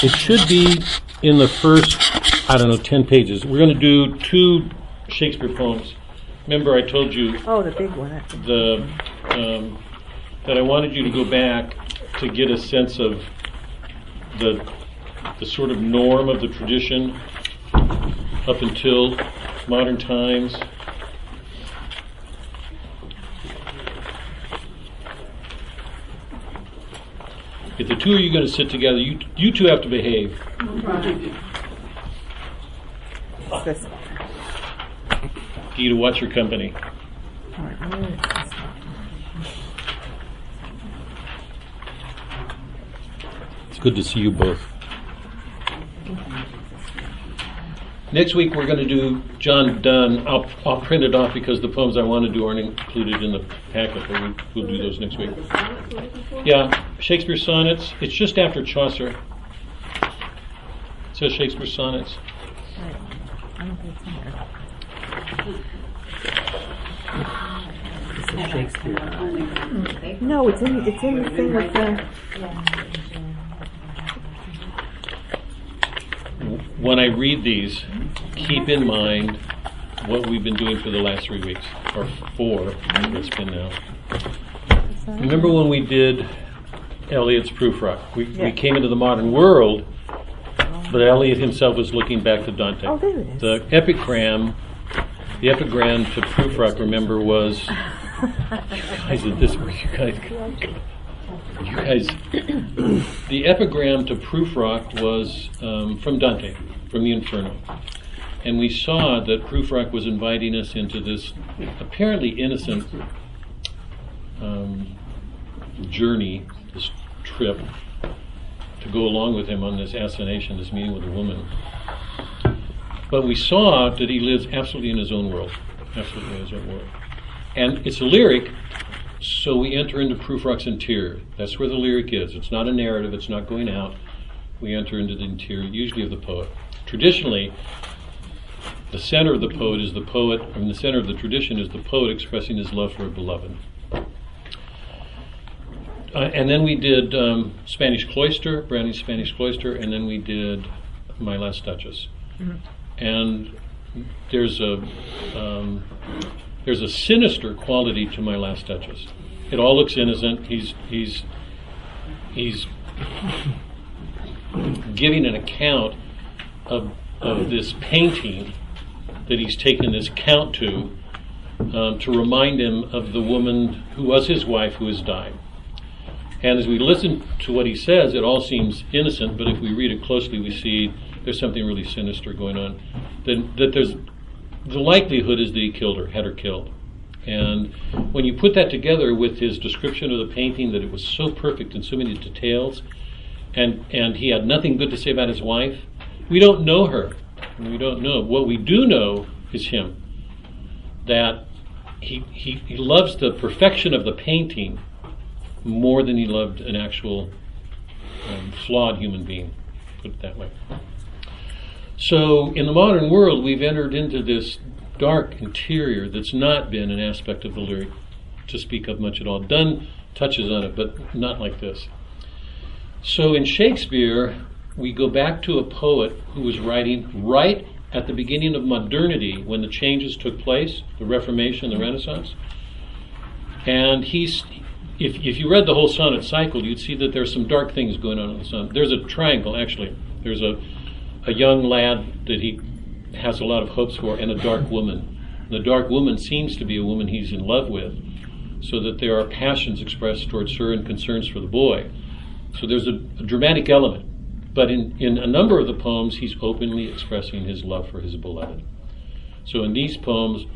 It should be in the first, I don't know, 10 pages. We're going to do two Shakespeare poems. Remember, I told you Oh, the big one. the um, that I wanted you to go back to get a sense of the the sort of norm of the tradition up until modern times. The two of you are going to sit together, you you two have to behave. You to watch your company. It's good to see you both. Next week we're going to do John Donne. I'll, I'll print it off because the poems I want to do aren't included in the packet, but we, we'll do those next week. Yeah, Shakespeare sonnets. It's just after Chaucer. It says Shakespeare sonnets. No, it's in it's in the thing with the. When I read these, keep in mind what we've been doing for the last three weeks, or four, it's been now. Remember when we did Eliot's Prufrock? We, we Yeah. came into the modern world, but Eliot himself was looking back to Dante. Oh, there it is. The epigram, the epigram to Prufrock, remember, was you guys did this. You guys, you guys. the epigram to Prufrock was um, from Dante, from the Inferno, and we saw that Prufrock was inviting us into this apparently innocent um, journey, this trip, to go along with him on this assignation, this meeting with a woman. But we saw that he lives absolutely in his own world, absolutely in his own world. And it's a lyric, so we enter into Prufrock's interior. That's where the lyric is. It's not a narrative, it's not going out. We enter into the interior, usually of the poet. Traditionally, the center of the poet is the poet, I mean, the center of the tradition is the poet expressing his love for a beloved. Uh, and then we did um, Spanish Cloister, Browning's Spanish Cloister, and then we did My Last Duchess. And there's a um, there's a sinister quality to My Last Duchess. It all looks innocent. He's he's he's giving an account of of this painting that he's taken this count to um, to remind him of the woman who was his wife who has died. And as we listen to what he says, it all seems innocent, but if we read it closely, we see there's something really sinister going on. That, that there's the likelihood is that he killed her, had her killed. And when you put that together with his description of the painting, that it was so perfect in so many details, and and he had nothing good to say about his wife, we don't know her. We don't know. What we do know is him. That he, he, he loves the perfection of the painting more than he loved an actual um, flawed human being, put it that way. So, in the modern world, we've entered into this dark interior that's not been an aspect of the lyric to speak of much at all. Donne touches on it, but not like this. So, in Shakespeare, we go back to a poet who was writing right at the beginning of modernity when the changes took place, the Reformation, the Renaissance. And he's, if, if you read the whole sonnet cycle, you'd see that there's some dark things going on in the sonnet. There's a triangle, actually. There's a, a young lad that he has a lot of hopes for, and a dark woman. The dark woman seems to be a woman he's in love with, so that there are passions expressed towards her and concerns for the boy. So there's a, a dramatic element. But in, in a number of the poems, he's openly expressing his love for his beloved. So in these poems,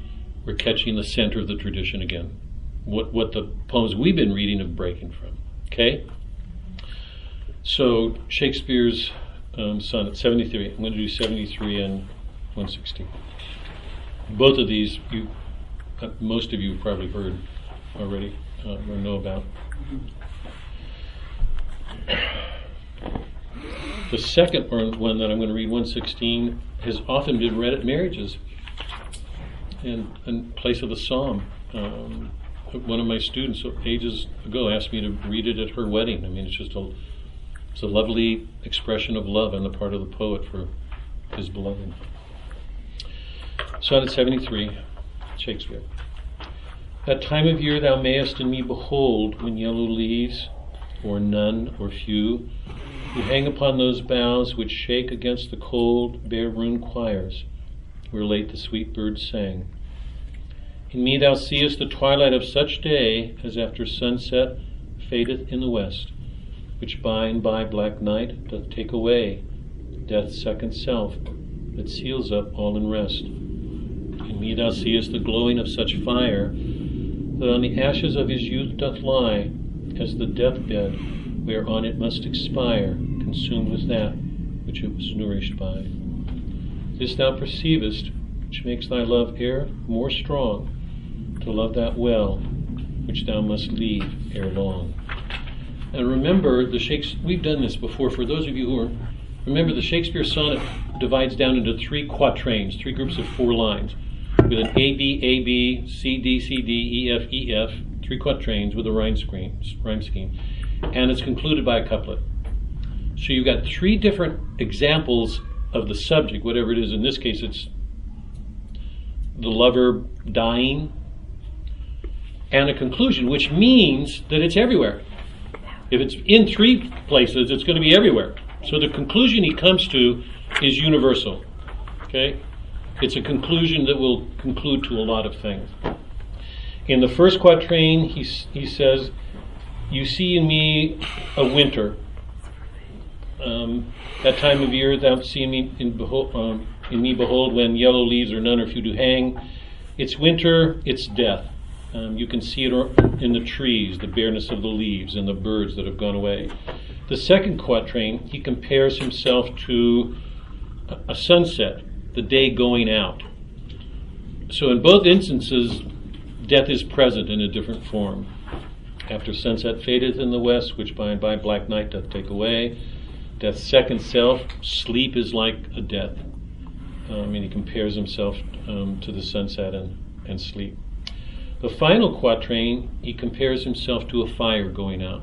we're catching the center of the tradition again. What, what the poems we've been reading have breaking from. Okay? So Shakespeare's um, sonnet 73. I'm going to do 73 and 116. Both of these, you, uh, most of you probably heard already uh, or know about. The second one that I'm going to read, 116, has often been read at marriages in, in place of the psalm. Um, one of my students ages ago asked me to read it at her wedding. I mean, it's just a, It's a lovely expression of love on the part of the poet for his beloved. Sonnet 73, Shakespeare. That time of year thou mayest in me behold, when yellow leaves, or none, or few, who hang upon those boughs which shake against the cold, bare ruined choirs, where late the sweet birds sang. In me thou seest the twilight of such day as after sunset fadeth in the west, which by and by black night doth take away, death's second self, that seals up all in rest. In me thou seest the glowing of such fire that on the ashes of his youth doth lie, as the deathbed whereon it must expire, consumed with that which it was nourished by. This thou perceivest, which makes thy love e'er more strong, to love that well which thou must leave ere long. And remember, the Shakespeare, we've done this before. For those of you who are, remember the Shakespeare sonnet divides down into three quatrains, three groups of four lines, with an A B A B C D C D E F E F, three quatrains with a rhyme rhyme scheme, and it's concluded by a couplet. So you've got three different examples of the subject, whatever it is. In this case, it's the lover dying, and a conclusion, which means that it's everywhere. If it's in three places, it's going to be everywhere. So the conclusion he comes to is universal. Okay? It's a conclusion that will conclude to a lot of things. In the first quatrain, he, he says, You see in me a winter. Um, that time of year, thou see me in, um, in me behold when yellow leaves or none or few do hang. It's winter, it's death. Um, you can see it in the trees, the bareness of the leaves, and the birds that have gone away. The second quatrain, he compares himself to a sunset, the day going out. So in both instances, death is present in a different form. After sunset fadeth in the west, which by and by black night doth take away. Death's second self, sleep is like a death. Um, and he compares himself um, to the sunset and, and sleep. The final quatrain, he compares himself to a fire going out.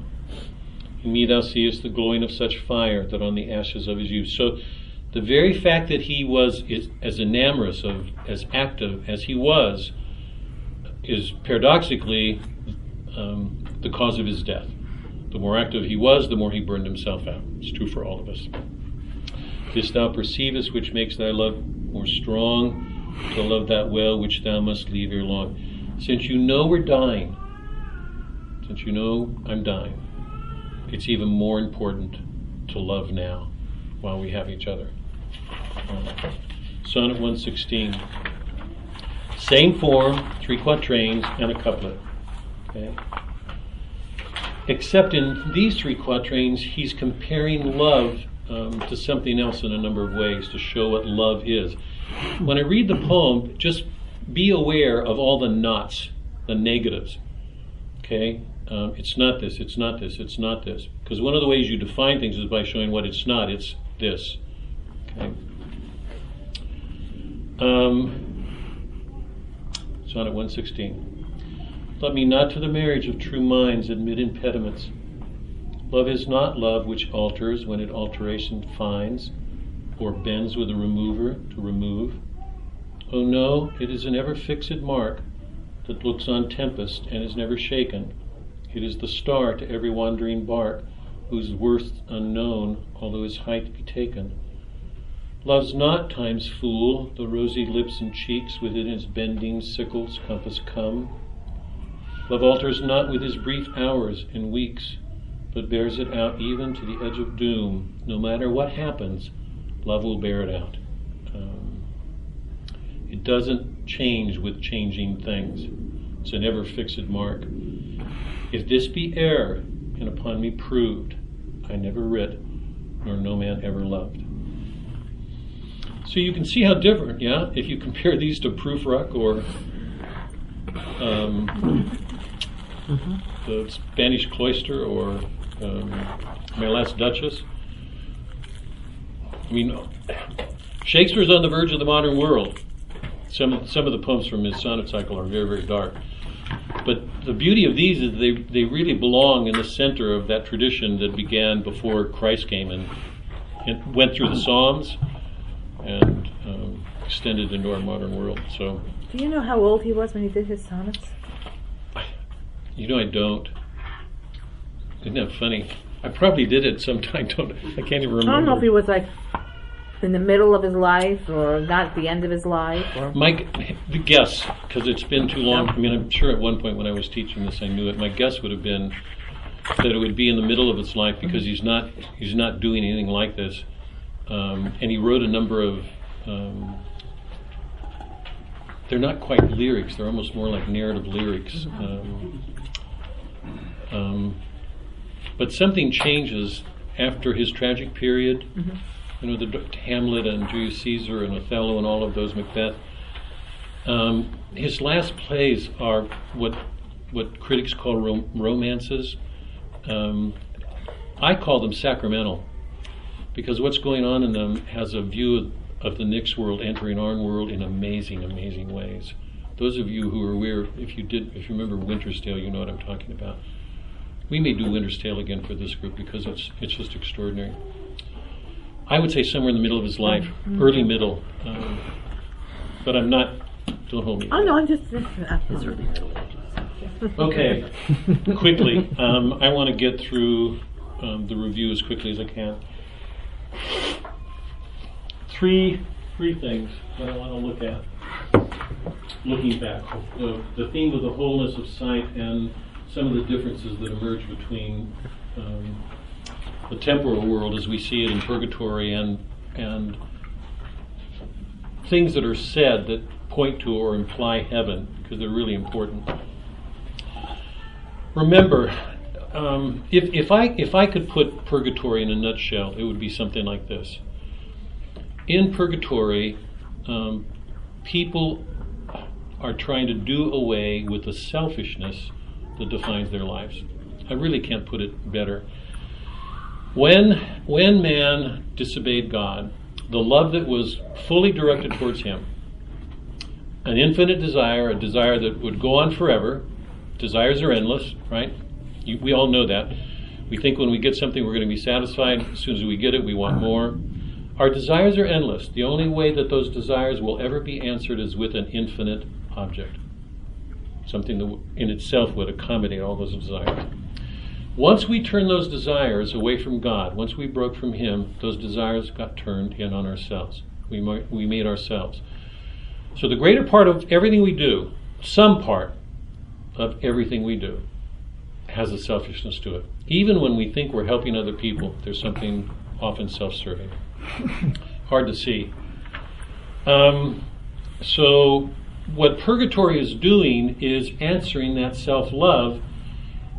In me thou seest the glowing of such fire that on the ashes of his youth. So the very fact that he was as enamorous of, as active as he was, is paradoxically um, the cause of his death. The more active he was, the more he burned himself out. It's true for all of us. This thou perceivest, which makes thy love more strong, to love that well which thou must leave ere long. Since you know we're dying, since you know I'm dying, it's even more important to love now while we have each other. Sonnet 116. Same form, three quatrains, and a couplet. Okay? Except in these three quatrains, he's comparing love um, to something else in a number of ways to show what love is. When I read the poem, just be aware of all the nots, the negatives. Okay? Um, it's not this, it's not this, it's not this. Because one of the ways you define things is by showing what it's not, it's this. Okay? Um, Sonnet 116. Let me not to the marriage of true minds admit impediments. Love is not love which alters when it alteration finds, or bends with a remover to remove. Oh no, it is an ever fixed mark that looks on tempest and is never shaken. It is the star to every wandering bark, whose worth unknown, although his height be taken. Love's not time's fool, the rosy lips and cheeks within his bending sickle's compass come. Love alters not with his brief hours and weeks, but bears it out even to the edge of doom. No matter what happens, love will bear it out. Uh, It doesn't change with changing things. It's an ever fixed mark. If this be error, and upon me proved, I never writ, nor no man ever loved. So you can see how different, yeah, if you compare these to Prufrock or um, mm-hmm. the Spanish cloister or um, My Last Duchess. I mean, Shakespeare's on the verge of the modern world. Some some of the poems from his sonnet cycle are very very dark, but the beauty of these is they, they really belong in the center of that tradition that began before Christ came and, and went through the Psalms and um, extended into our modern world. So, Do you know how old he was when he did his sonnets? you know, I don't. Isn't that funny? I probably did it sometime. Don't I can't even remember. I don't know if he was like in the middle of his life or not at the end of his life or. My g- guess, because it's been too long. I mean, I'm sure at one point when I was teaching this, I knew it. My guess would have been that it would be in the middle of his life because he's not he's not doing anything like this, um, and he wrote a number of. Um, they're not quite lyrics; they're almost more like narrative lyrics. Um, um, but something changes after his tragic period. You know, the Hamlet and Julius Caesar and Othello and all of those Macbeth. Um, his last plays are what what critics call rom- romances. Um, I call them sacramental because what's going on in them has a view of, of the Nick's world entering our world in amazing, amazing ways. Those of you who are aware, if you did, if you remember Winter's Tale, you know what I'm talking about. We may do Winter's Tale again for this group because it's it's just extraordinary. I would say somewhere in the middle of his life, early middle, um, but I'm not. Don't hold me. Oh no, I'm just. It's really Okay, quickly. Um, I want to get through um, the review as quickly as I can. Three, three things that I want to look at. Looking back, the, the theme of the wholeness of sight and some of the differences that emerge between um, the temporal world as we see it in purgatory and and things that are said that point to or imply heaven because they're really important remember, um, if, if I if I could put purgatory in a nutshell, it would be something like this. In purgatory, um, people are trying to do away with the selfishness that defines their lives. I really can't put it better. When when man disobeyed God, the love that was fully directed towards Him, an infinite desire, a desire that would go on forever, desires are endless, right? You, we all know that. We think when we get something, we're going to be satisfied. As soon as we get it, we want more. Our desires are endless. The only way that those desires will ever be answered is with an infinite object, something that in itself would accommodate all those desires. Once we turn those desires away from God, once we broke from Him, those desires got turned in on ourselves. We, we made ourselves. So the greater part of everything we do, some part, of everything we do has a selfishness to it. Even when we think we're helping other people, there's something often self serving. Hard to see. Um, so, what purgatory is doing is answering that self love,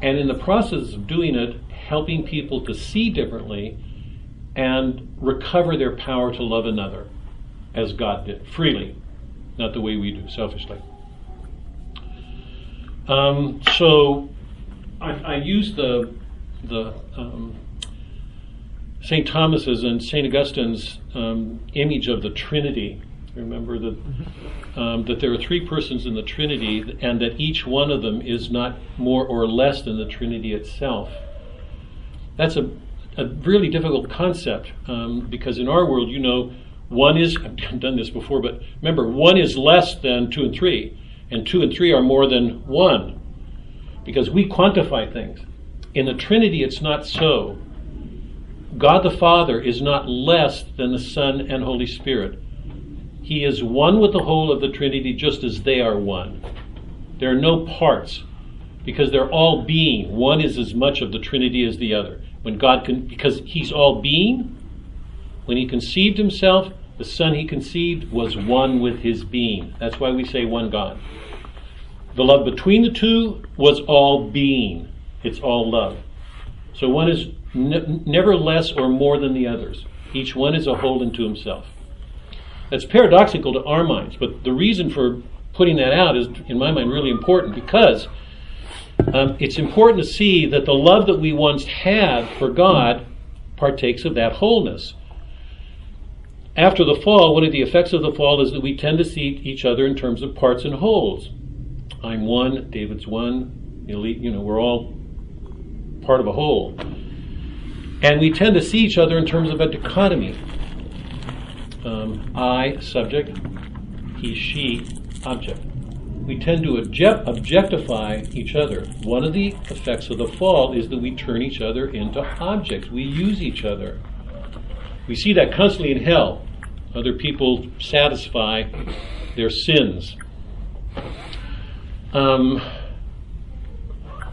and in the process of doing it, helping people to see differently and recover their power to love another as God did, freely, not the way we do, selfishly. Um, so I, I use the the um, St. Thomas's and St. Augustine's um, image of the Trinity. Remember that um, that there are three persons in the Trinity, and that each one of them is not more or less than the Trinity itself. That's a, a really difficult concept um, because in our world, you know, one is I've done this before, but remember, one is less than two and three and two and three are more than one because we quantify things. In the Trinity, it's not so. God the Father is not less than the Son and Holy Spirit. He is one with the whole of the Trinity just as they are one. There are no parts because they're all being. One is as much of the Trinity as the other. When God can, because He's all being, when He conceived Himself, the Son He conceived was one with His being. That's why we say one God. The love between the two was all being. It's all love. So one is ne- never less or more than the others. Each one is a whole unto himself. That's paradoxical to our minds, but the reason for putting that out is, in my mind, really important because um, it's important to see that the love that we once had for God partakes of that wholeness. After the fall, one of the effects of the fall is that we tend to see each other in terms of parts and wholes. I'm one, David's one, elite, you know, we're all part of a whole. And we tend to see each other in terms of a dichotomy. Um, I, subject, he, she, object. We tend to object, objectify each other. One of the effects of the fall is that we turn each other into objects. We use each other. We see that constantly in hell. Other people satisfy their sins. Um,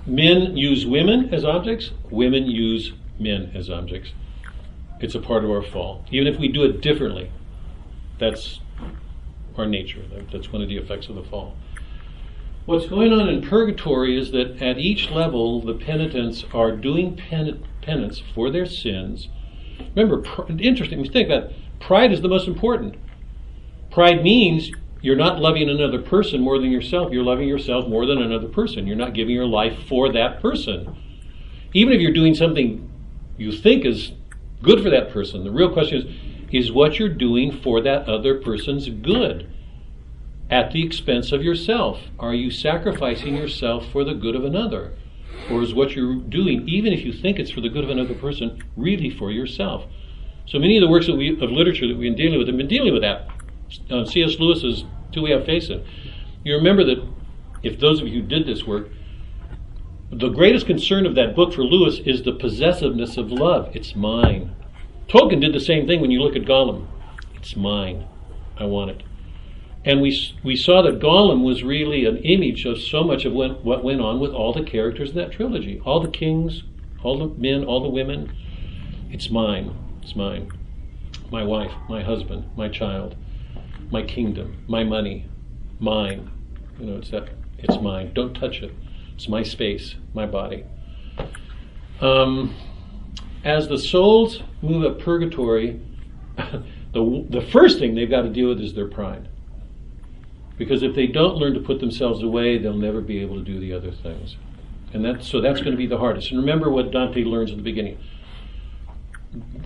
men use women as objects, women use men as objects. It's a part of our fall. Even if we do it differently, that's our nature. That's one of the effects of the fall. What's going on in purgatory is that at each level, the penitents are doing pen- penance for their sins. Remember, pr- interesting, think that pride is the most important. Pride means you're not loving another person more than yourself. You're loving yourself more than another person. You're not giving your life for that person. Even if you're doing something you think is good for that person, the real question is, is what you're doing for that other person's good? at the expense of yourself? Are you sacrificing yourself for the good of another? Or is what you're doing, even if you think it's for the good of another person, really for yourself? So many of the works of, we, of literature that we've been dealing with have been dealing with that. Uh, C.S. Lewis's We Have Faces? You remember that if those of you who did this work, the greatest concern of that book for Lewis is the possessiveness of love. It's mine. Tolkien did the same thing when you look at Gollum. It's mine. I want it. And we, we saw that Gollum was really an image of so much of what, what went on with all the characters in that trilogy. All the kings, all the men, all the women. It's mine. It's mine. My wife, my husband, my child, my kingdom, my money, mine. You know, it's that. It's mine. Don't touch it. It's my space, my body. Um, as the souls move up purgatory, the, the first thing they've got to deal with is their pride. Because if they don't learn to put themselves away, they'll never be able to do the other things. And that, so that's going to be the hardest. And remember what Dante learns at the beginning.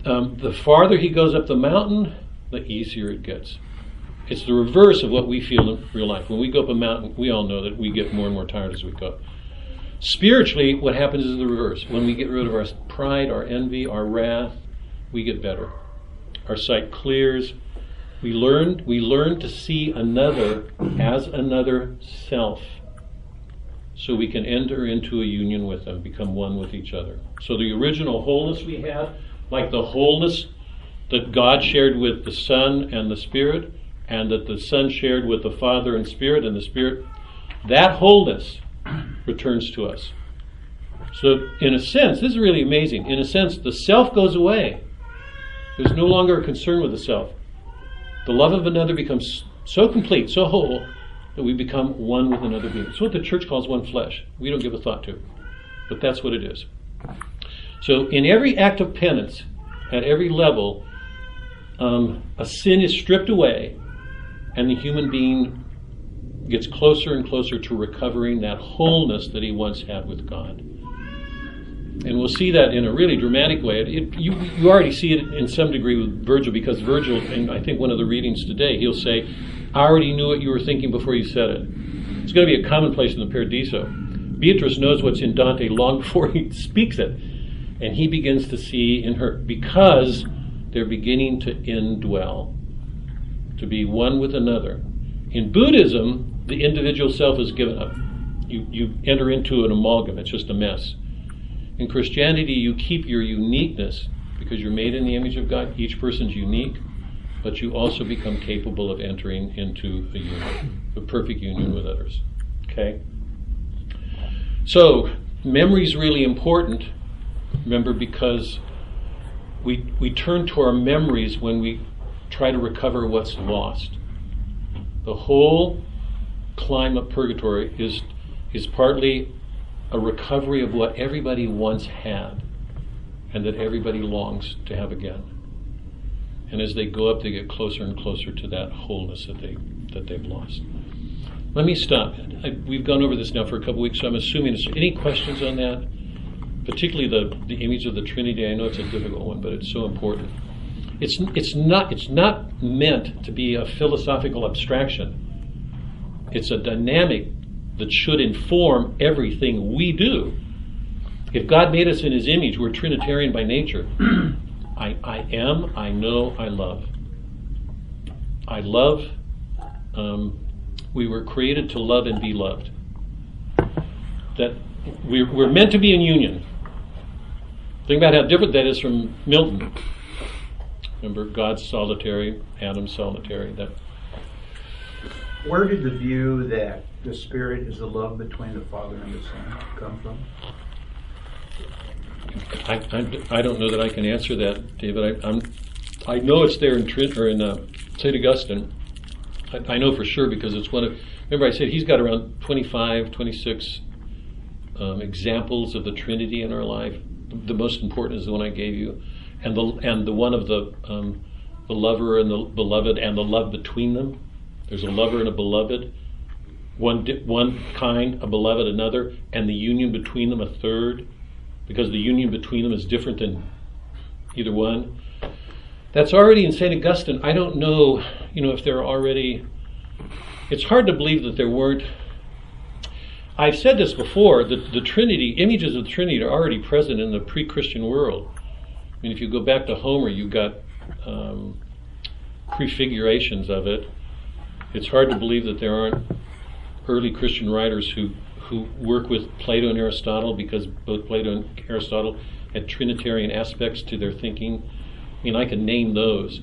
Um, the farther he goes up the mountain, the easier it gets. It's the reverse of what we feel in real life. When we go up a mountain, we all know that we get more and more tired as we go. Spiritually, what happens is the reverse. When we get rid of our pride, our envy, our wrath, we get better. Our sight clears, we learn, we learn to see another as another self so we can enter into a union with them, become one with each other. So the original wholeness we had, like the wholeness that God shared with the Son and the Spirit, and that the Son shared with the Father and Spirit, and the Spirit, that wholeness returns to us. So, in a sense, this is really amazing. In a sense, the self goes away. There's no longer a concern with the self the love of another becomes so complete, so whole, that we become one with another being. It's what the church calls one flesh. We don't give a thought to, but that's what it is. So, in every act of penance, at every level, um, a sin is stripped away, and the human being gets closer and closer to recovering that wholeness that he once had with God. And we'll see that in a really dramatic way. It, you, you already see it in some degree with Virgil, because Virgil, and I think one of the readings today, he'll say, I already knew what you were thinking before you said it. It's going to be a commonplace in the Paradiso. Beatrice knows what's in Dante long before he speaks it. And he begins to see in her, because they're beginning to indwell, to be one with another. In Buddhism, the individual self is given up. You, you enter into an amalgam, it's just a mess. In Christianity, you keep your uniqueness because you're made in the image of God. Each person's unique, but you also become capable of entering into a union, a perfect union with others. Okay? So, memory is really important, remember, because we, we turn to our memories when we try to recover what's lost. The whole climb of purgatory is, is partly a recovery of what everybody once had and that everybody longs to have again. And as they go up, they get closer and closer to that wholeness that, they, that they've lost. Let me stop. I, we've gone over this now for a couple weeks, so I'm assuming there's any questions on that, particularly the, the image of the Trinity. I know it's a difficult one, but it's so important. It's, it's, not, it's not meant to be a philosophical abstraction. It's a dynamic that should inform everything we do. If God made us in His image, we're Trinitarian by nature. I, I am, I know, I love. I love. Um, we were created to love and be loved. That we're, we're meant to be in union. Think about how different that is from Milton. Remember, God's solitary, Adam's solitary. That Where did the view that the Spirit is the love between the Father and the Son come from? I, I, I don't know that I can answer that, David. I, I'm I know it's there in Trent or in uh, St. Augustine. I, I know for sure because it's one of. Remember, I said he's got around 25, 26 um, examples of the Trinity in our life. The most important is the one I gave you, and the and the one of the um, the lover and the beloved and the love between them. There's a lover and a beloved, one one kind, a beloved another, and the union between them a third, because the union between them is different than either one. That's already in St. Augustine. I don't know, you know, if there are already. It's hard to believe that there weren't I've said this before that the Trinity, images of the Trinity, are already present in the pre Christian world. I mean, if you go back to Homer, you've got um, prefigurations of it. It's hard to believe that there aren't early Christian writers who, who work with Plato and Aristotle because both Plato and Aristotle had Trinitarian aspects to their thinking. I mean, I can name those.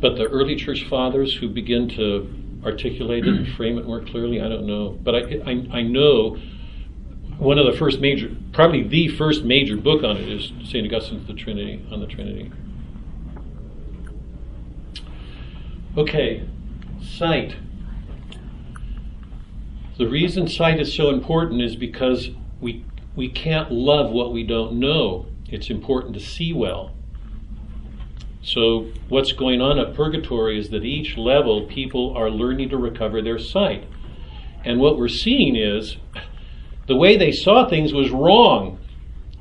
But the early church fathers who begin to articulate it and frame it more clearly, I don't know. But I, I, I know one of the first major, probably the first major book on it is St. Augustine's The Trinity, on the Trinity. Okay, sight. The reason sight is so important is because we, we can't love what we don't know. It's important to see well. So, what's going on at purgatory is that each level people are learning to recover their sight. And what we're seeing is the way they saw things was wrong,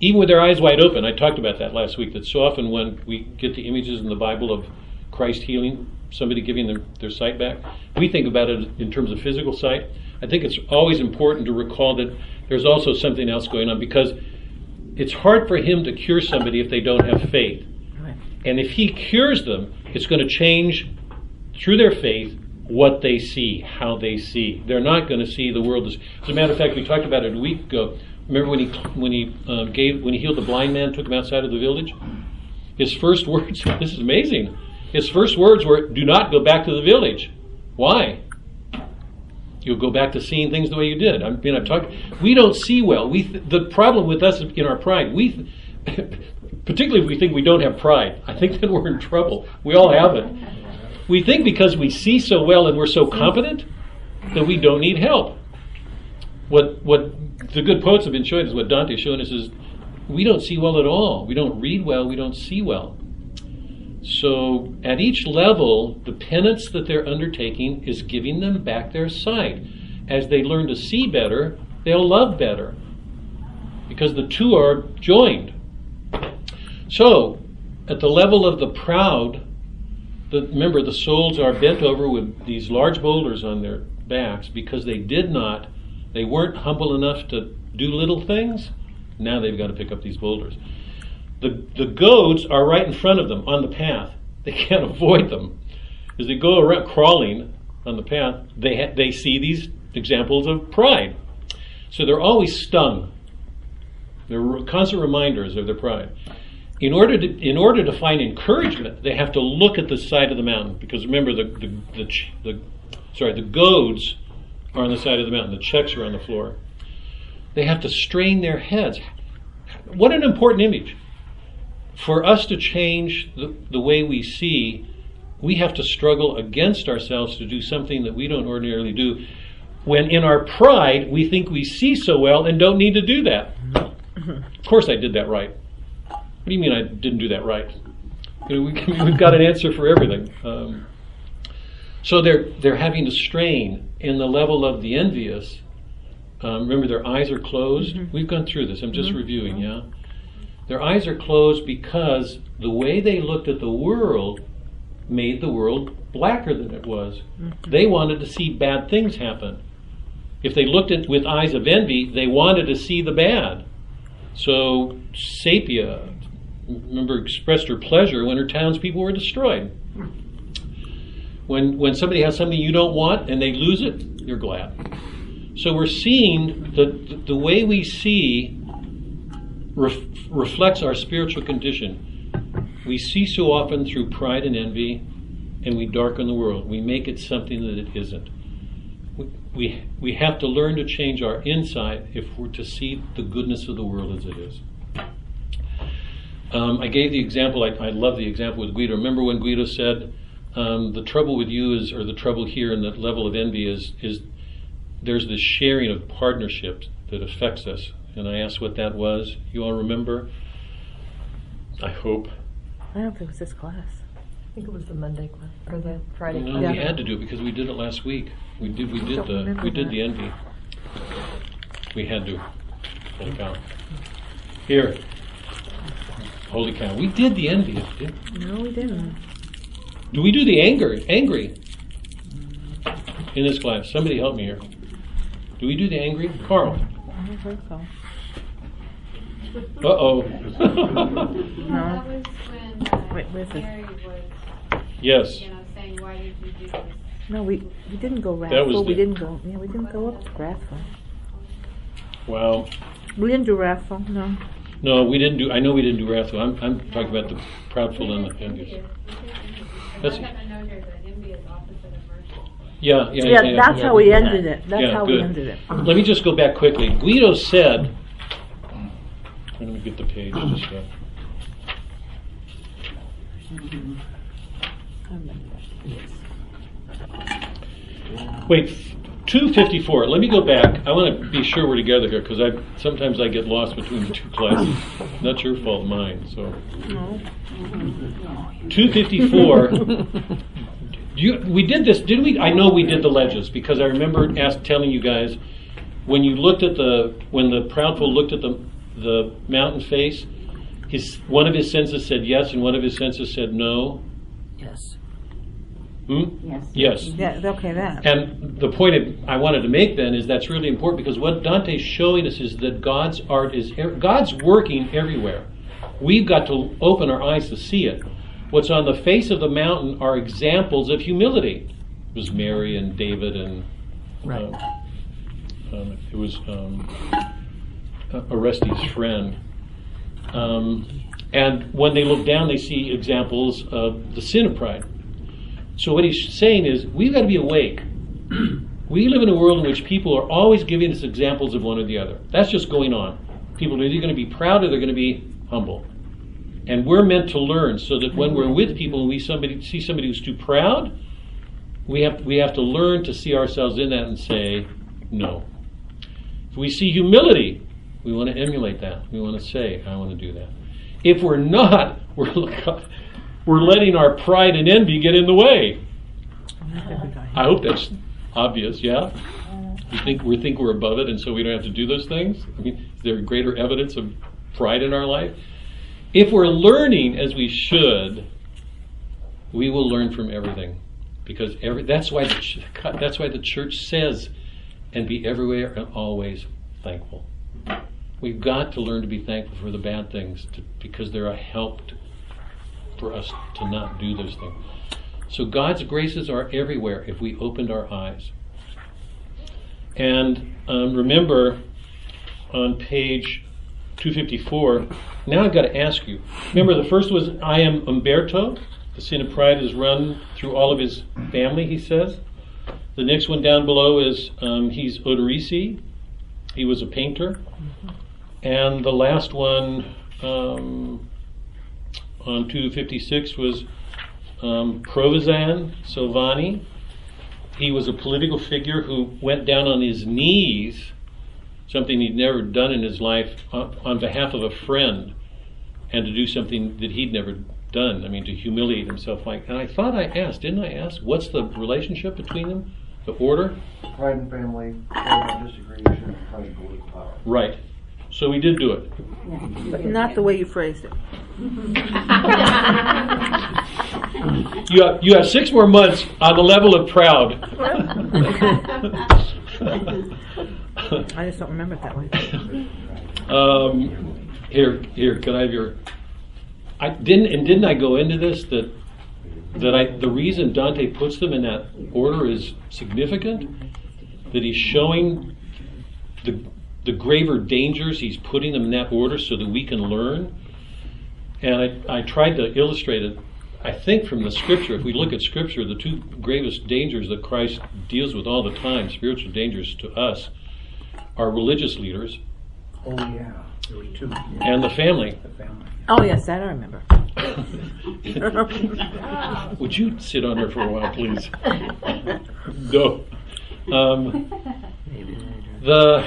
even with their eyes wide open. I talked about that last week, that so often when we get the images in the Bible of Christ healing, somebody giving their, their sight back, we think about it in terms of physical sight. I think it's always important to recall that there's also something else going on because it's hard for him to cure somebody if they don't have faith. And if he cures them, it's going to change through their faith what they see, how they see. They're not going to see the world as. As a matter of fact, we talked about it a week ago. Remember when he when he uh, gave when he healed the blind man, took him outside of the village. His first words. This is amazing. His first words were, "Do not go back to the village." Why? You'll go back to seeing things the way you did. I mean, I've talked. We don't see well. We th- the problem with us in our pride. We particularly if we think we don't have pride. I think that we're in trouble. We all have it. We think because we see so well and we're so competent that we don't need help. What what the good poets have been showing us, what Dante's showing us is we don't see well at all. We don't read well, we don't see well. So at each level, the penance that they're undertaking is giving them back their sight. As they learn to see better, they'll love better. Because the two are joined. So, at the level of the proud, the, remember the souls are bent over with these large boulders on their backs because they did not, they weren't humble enough to do little things. Now they've got to pick up these boulders. The, the goads are right in front of them on the path. They can't avoid them. As they go around crawling on the path, they, ha- they see these examples of pride. So they're always stung. They're constant reminders of their pride in order to in order to find encouragement, they have to look at the side of the mountain because remember the the, the, the sorry the goads are on the side of the mountain. The checks are on the floor. They have to strain their heads. What an important image. For us to change the, the way we see, we have to struggle against ourselves to do something that we don't ordinarily do. When in our pride, we think we see so well and don't need to do that. Of course, I did that right. What do you mean I didn't do that right? we, have got an answer for everything. Um, so they're they're having to strain in the level of the envious. Um, remember, their eyes are closed. Mm-hmm. We've gone through this. I'm just mm-hmm. reviewing. Yeah, their eyes are closed because the way they looked at the world made the world blacker than it was. Mm-hmm. They wanted to see bad things happen. if they looked at with eyes of envy, they wanted to see the bad. So Sapia, remember, expressed her pleasure when her townspeople were destroyed. When when somebody has something you don't want and they lose it, you're glad. So we're seeing the the way we see ref, reflects our spiritual condition. We see so often through pride and envy, and we darken the world. We make it something that it isn't. We, we, we have to learn to change our inside if we're to see the goodness of the world as it is. Um, I gave the example, I, I love the example with Guido. Remember when Guido said, um, the trouble with you is, or the trouble here in that level of envy is, is there's this sharing of partnerships that affects us. And I asked what that was. You all remember? I hope. I don't think it was this class. I think it was the Monday class or the Friday No, class. we had to do it because we did it last week. We did. We did the. We did that. the envy. We had to. Holy cow! Here. Holy cow! We did the envy. Did, No, we didn't. do we do the anger? Angry. In this class, somebody help me here. Do we do the angry, Carl? I don't think so. Uh oh. No. That was when uh, Wait, where's it? Mary was, yes. you know, saying, why did you do this? No, we we didn't go That was wrathful. We the- didn't go. Yeah, we didn't go up to wrathful. Wow. We didn't do wrathful. No. No, we didn't do. I know we didn't do wrathful. I'm, I'm talking about the proudful and the envious. I That's- have a note here that opposite of mercy. Yeah, yeah, Yeah, yeah. that's how we ended it. That's Yeah, how we good. ended it. Let me just go back quickly. Guido said, let me get the page Wait, 254. Let me go back. I want to be sure we're together here because I sometimes I get lost between the two classes. Not your fault, mine. So 254. You, we did this, didn't we? I know we did the ledges because I remember ask, telling you guys when you looked at the when the proudful looked at the the mountain face, his one of his senses said yes and one of his senses said no. Yes. Hmm? Yes. Yes. Yeah. Okay. That. And the point I wanted to make then is that's really important because what Dante's showing us is that God's art is God's working everywhere. We've got to open our eyes to see it. What's on the face of the mountain are examples of humility. It was Mary and David and Right. um, um, it was um, uh, Orestes' friend. Um, and when they look down, they see examples of the sin of pride. So what he's saying is we've got to be awake. we live in a world in which people are always giving us examples of one or the other. That's just going on. People are either going to be proud or they're going to be humble. And we're meant to learn so that when we're with people and we somebody see somebody who's too proud, we have we have to learn to see ourselves in that and say no. If we see humility, we want to emulate that. We want to say, I want to do that. If we're not, we're we're letting our pride and envy get in the way. I hope that's obvious. Yeah, we think we think we're above it, and so we don't have to do those things. I mean, is there greater evidence of pride in our life? If we're learning as we should, we will learn from everything, because every that's why the, that's why the church says, and be everywhere and always thankful. We've got to learn to be thankful for the bad things, to, because they're a help to, for us to not do those things. So God's graces are everywhere if we opened our eyes. And um, remember, on page 254, now I've got to ask you. Remember, the first was I am Umberto. The sin of pride is run through all of his family, he says. The next one down below is um, he's Oderisi. He was a painter. And the last one um, on 256 was um, Provenzan Salvani. He was a political figure who went down on his knees, something he'd never done in his life, on, on behalf of a friend, and to do something that he'd never done. I mean, to humiliate himself. Like, and I thought I asked, didn't I ask, what's the relationship between them? The order? Pride and family, disagree, pride and political power. Right. So we did do it. Not the way you phrased it. You have, you have six more months on the level of proud. I just don't remember it that way. Um, here, here, can I have your? I didn't, and didn't I go into this that that I the reason Dante puts them in that order is significant. That he's showing the the graver dangers. He's putting them in that order so that we can learn. And I, I tried to illustrate it. I think from the scripture, if we look at scripture, the two gravest dangers that Christ deals with all the time, spiritual dangers to us, are religious leaders Oh, yeah, there were two. and the family. The family. Oh yes, that I remember. Would you sit on her for a while, please? no. Um, the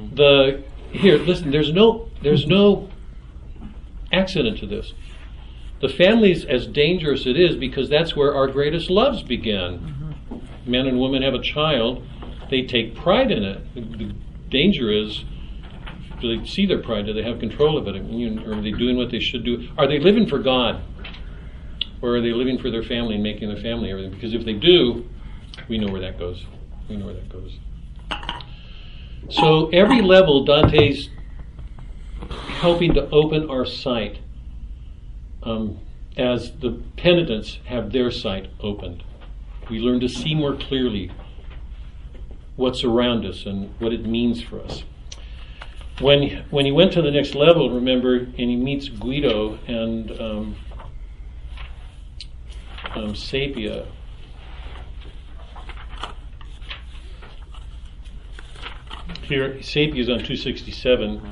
Mm-hmm. the here, listen. There's no there's no accident to this. The family's as dangerous it is because that's where our greatest loves began. Mm-hmm. Men and women have a child, they take pride in it. The, danger is do they see their pride? Do they have control of it? I mean, are they doing what they should do? Are they living for God? Or are they living for their family and making their family everything? Because if they do, we know where that goes. We know where that goes. So every level, Dante's helping to open our sight um, as the penitents have their sight opened. We learn to see more clearly what's around us and what it means for us. When, when he went to the next level, remember, and he meets Guido and um, um, Sapia. Here, Sapia is on 267.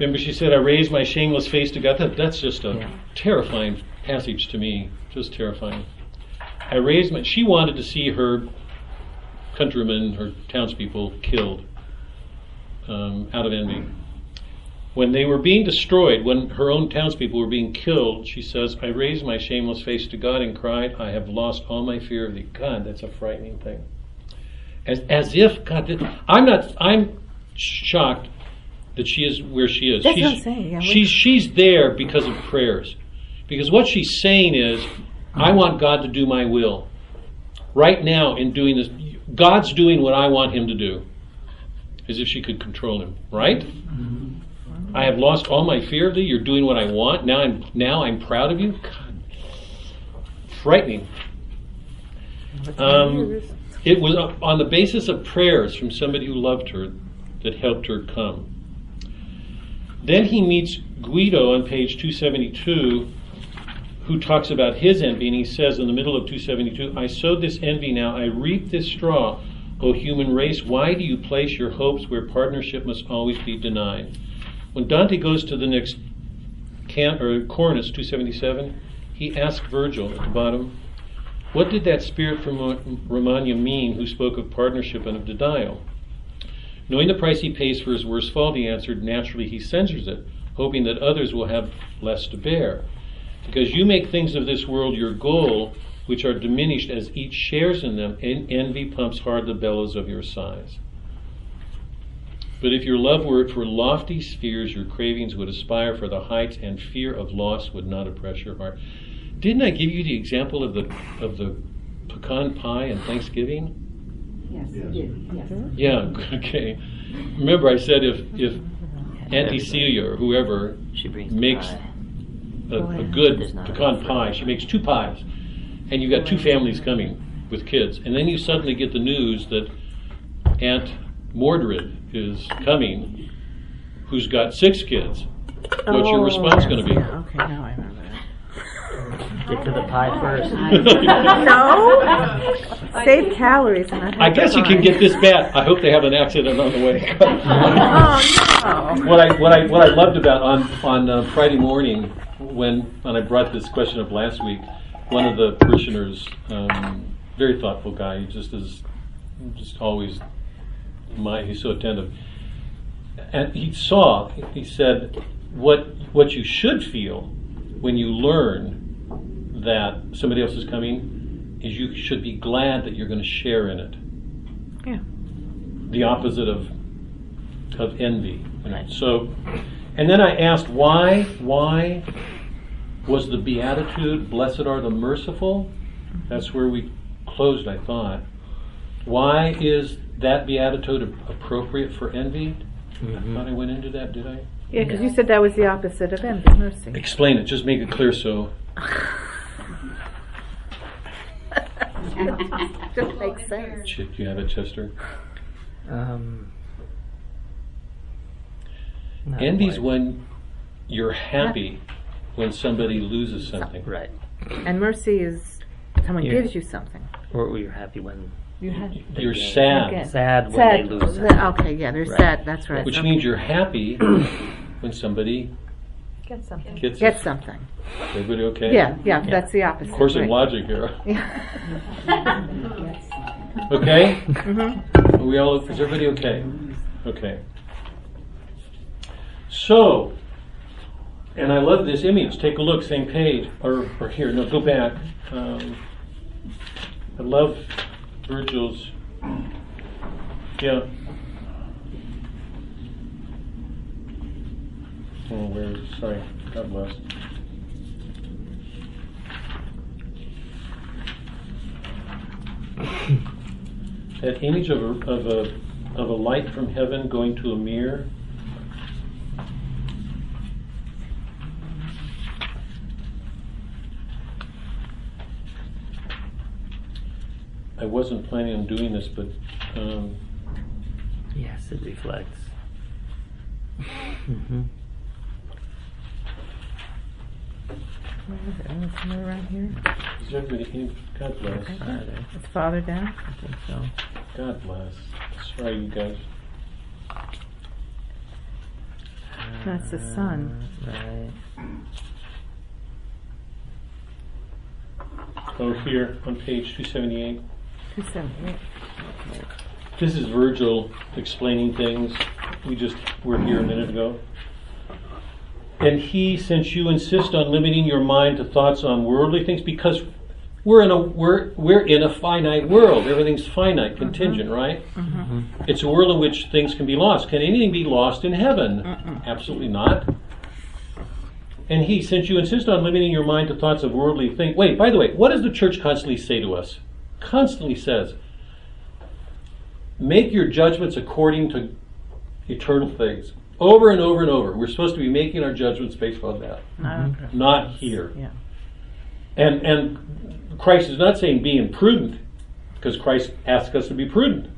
Remember, she said, I raised my shameless face to God. That, that's just a Yeah. terrifying passage to me. Just terrifying. I raised my. She wanted to see her countrymen, her townspeople, killed um, out of envy. When they were being destroyed, when her own townspeople were being killed, she says, I raised my shameless face to God and cried, I have lost all my fear of thee. God, that's a frightening thing. As, as if, God, that- I'm not, I'm shocked that she is where she is. That's she's, what I'm saying, yeah, she's, she's there because of prayers. Because what she's saying is, I want God to do my will. Right now, in doing this, God's doing what I want Him to do. As if she could control Him, right? I have lost all my fear of thee. You're doing what I want. Now I'm now I'm proud of you. God, frightening. Um, it was on the basis of prayers from somebody who loved her that helped her come. Then he meets Guido on page 272, who talks about his envy, and he says in the middle of 272, I sowed this envy, now I reap this straw. O human race, why do you place your hopes where partnership must always be denied? When Dante goes to the next can, or cornice 277, he asks Virgil at the bottom, what did that spirit from Romagna mean who spoke of partnership and of denial? Knowing the price he pays for his worst fault, he answered, naturally he censures it, hoping that others will have less to bear. Because you make things of this world your goal, which are diminished as each shares in them, and envy pumps hard the bellows of your sighs. But if your love were for lofty spheres, your cravings would aspire for the heights, and fear of loss would not oppress your heart. Didn't I give you the example of the of the pecan pie and Thanksgiving? Yes, you did, yes. Yeah, okay. Remember, I said if if Auntie Celia or whoever She makes a, oh, a good pecan pie, she makes two pies, and you've got two oh, families coming with kids, and then you suddenly get the news that Aunt Mordred is coming, who's got six kids. What's your Oh, response yes, going to be? yeah, okay, now I remember that. Get to the pie first. no, save calories. And not I guess you can get this bad. I hope they have an accident on the way. Oh no! what I what I what I loved about on on uh, Friday morning when when I brought this question up last week, one of the parishioners, um, very thoughtful guy, he just is just always my he's so attentive, and he saw he said what what you should feel when you learn that somebody else is coming is you should be glad that you're going to share in it Yeah. the opposite of of envy. you know. So, and then I asked why why was the beatitude "Blessed are the merciful"? That's where we closed, I thought. Why is that beatitude appropriate for envy? I Mhm. thought I went into that, did I? Yeah, because you said that was the opposite of envy, mercy. Explain it, just make it clear so. Just makes sense. Ch- Do you have it, Chester? Um, not Envy's quite. when you're happy when somebody loses something. Right. And mercy is someone Yeah. gives you something. Or you're happy when You have they You're gain. sad, Okay. Sad when sad. they lose. something. okay, yeah, they're Right. sad. That's right. which Okay. means you're happy when somebody Get something. gets get something. Everybody okay? Yeah, yeah, that's the opposite. Of course of right. logic here. Yeah. Okay? Mhm. Are we all, is everybody okay? Okay. So, and I love this image. Take a look, same page, or, or here, no, go back. Um, I love Virgil's, yeah. Oh, sorry, God bless. that image of a, of a of a light from heaven going to a mirror. I wasn't planning on doing this, but um, Yes, it reflects. hmm Where is it? Oh, somewhere around here. is everybody? God bless. Farther. It's farther down. I think so. God bless. Sorry, you guys. That's the sun. Uh, Right. Oh, here on page two seventy eight. Two seventy. This is Virgil explaining things. We just were here a minute ago. And he, since you insist on limiting your mind to thoughts on worldly things, because we're in a we're we're in a finite world. Everything's finite, contingent, mm-hmm. right? Mm-hmm. It's a world in which things can be lost. Can anything be lost in heaven? Absolutely not. And he, since you insist on limiting your mind to thoughts of worldly things, wait. By the way, what does the church constantly say to us? Constantly says, make your judgments according to eternal things. Over and over and over. We're supposed to be making our judgments based on that, Okay. Mm-hmm. not here. Yeah. And and Christ is not saying be imprudent, because Christ asks us to be prudent.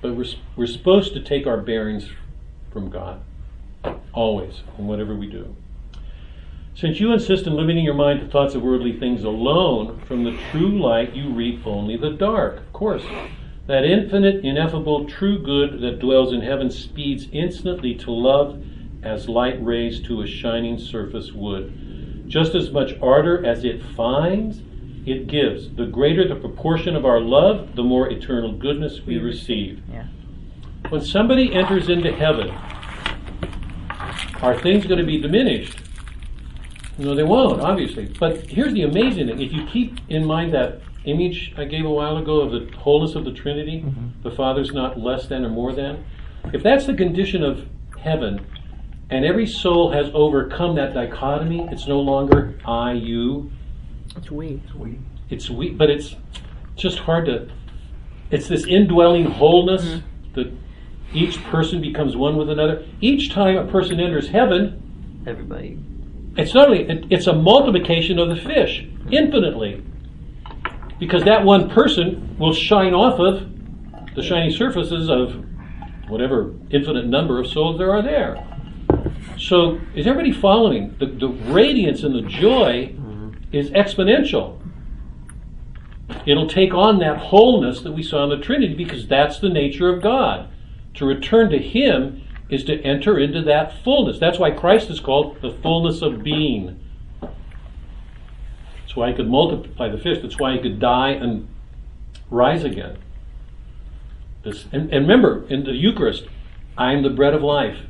But we're we're supposed to take our bearings from God, always, in whatever we do. Since you insist in limiting your mind to thoughts of worldly things alone, from the true light you reap only the dark. Of course, that infinite, ineffable, true good that dwells in heaven speeds instantly to love as light rays to a shining surface would. Just as much ardor as it finds, it gives. The greater the proportion of our love, the more eternal goodness we receive. Yeah. When somebody enters into heaven, are things going to be diminished? No, they won't, obviously. But here's the amazing thing. If you keep in mind that image I gave a while ago of the wholeness of the Trinity, mm-hmm. the Father's not less than or more than, if that's the condition of heaven, and every soul has overcome that dichotomy, it's no longer I, you, It's we. it's we, It's we, but it's just hard to. It's this indwelling wholeness mm-hmm. that each person becomes one with another. Each time a person enters heaven, Everybody. it's not only it, it's a multiplication of the fish mm-hmm. infinitely, because that one person will shine off of the shining surfaces of whatever infinite number of souls there are there. So is everybody following? The, the radiance and the joy mm-hmm. is exponential. It'll take on that wholeness that we saw in the Trinity because that's the nature of God. To return to Him is to enter into that fullness. That's why Christ is called the fullness of being. That's why He could multiply the fish. That's why He could die and rise again. This, and, and remember, in the Eucharist, I am the bread of life.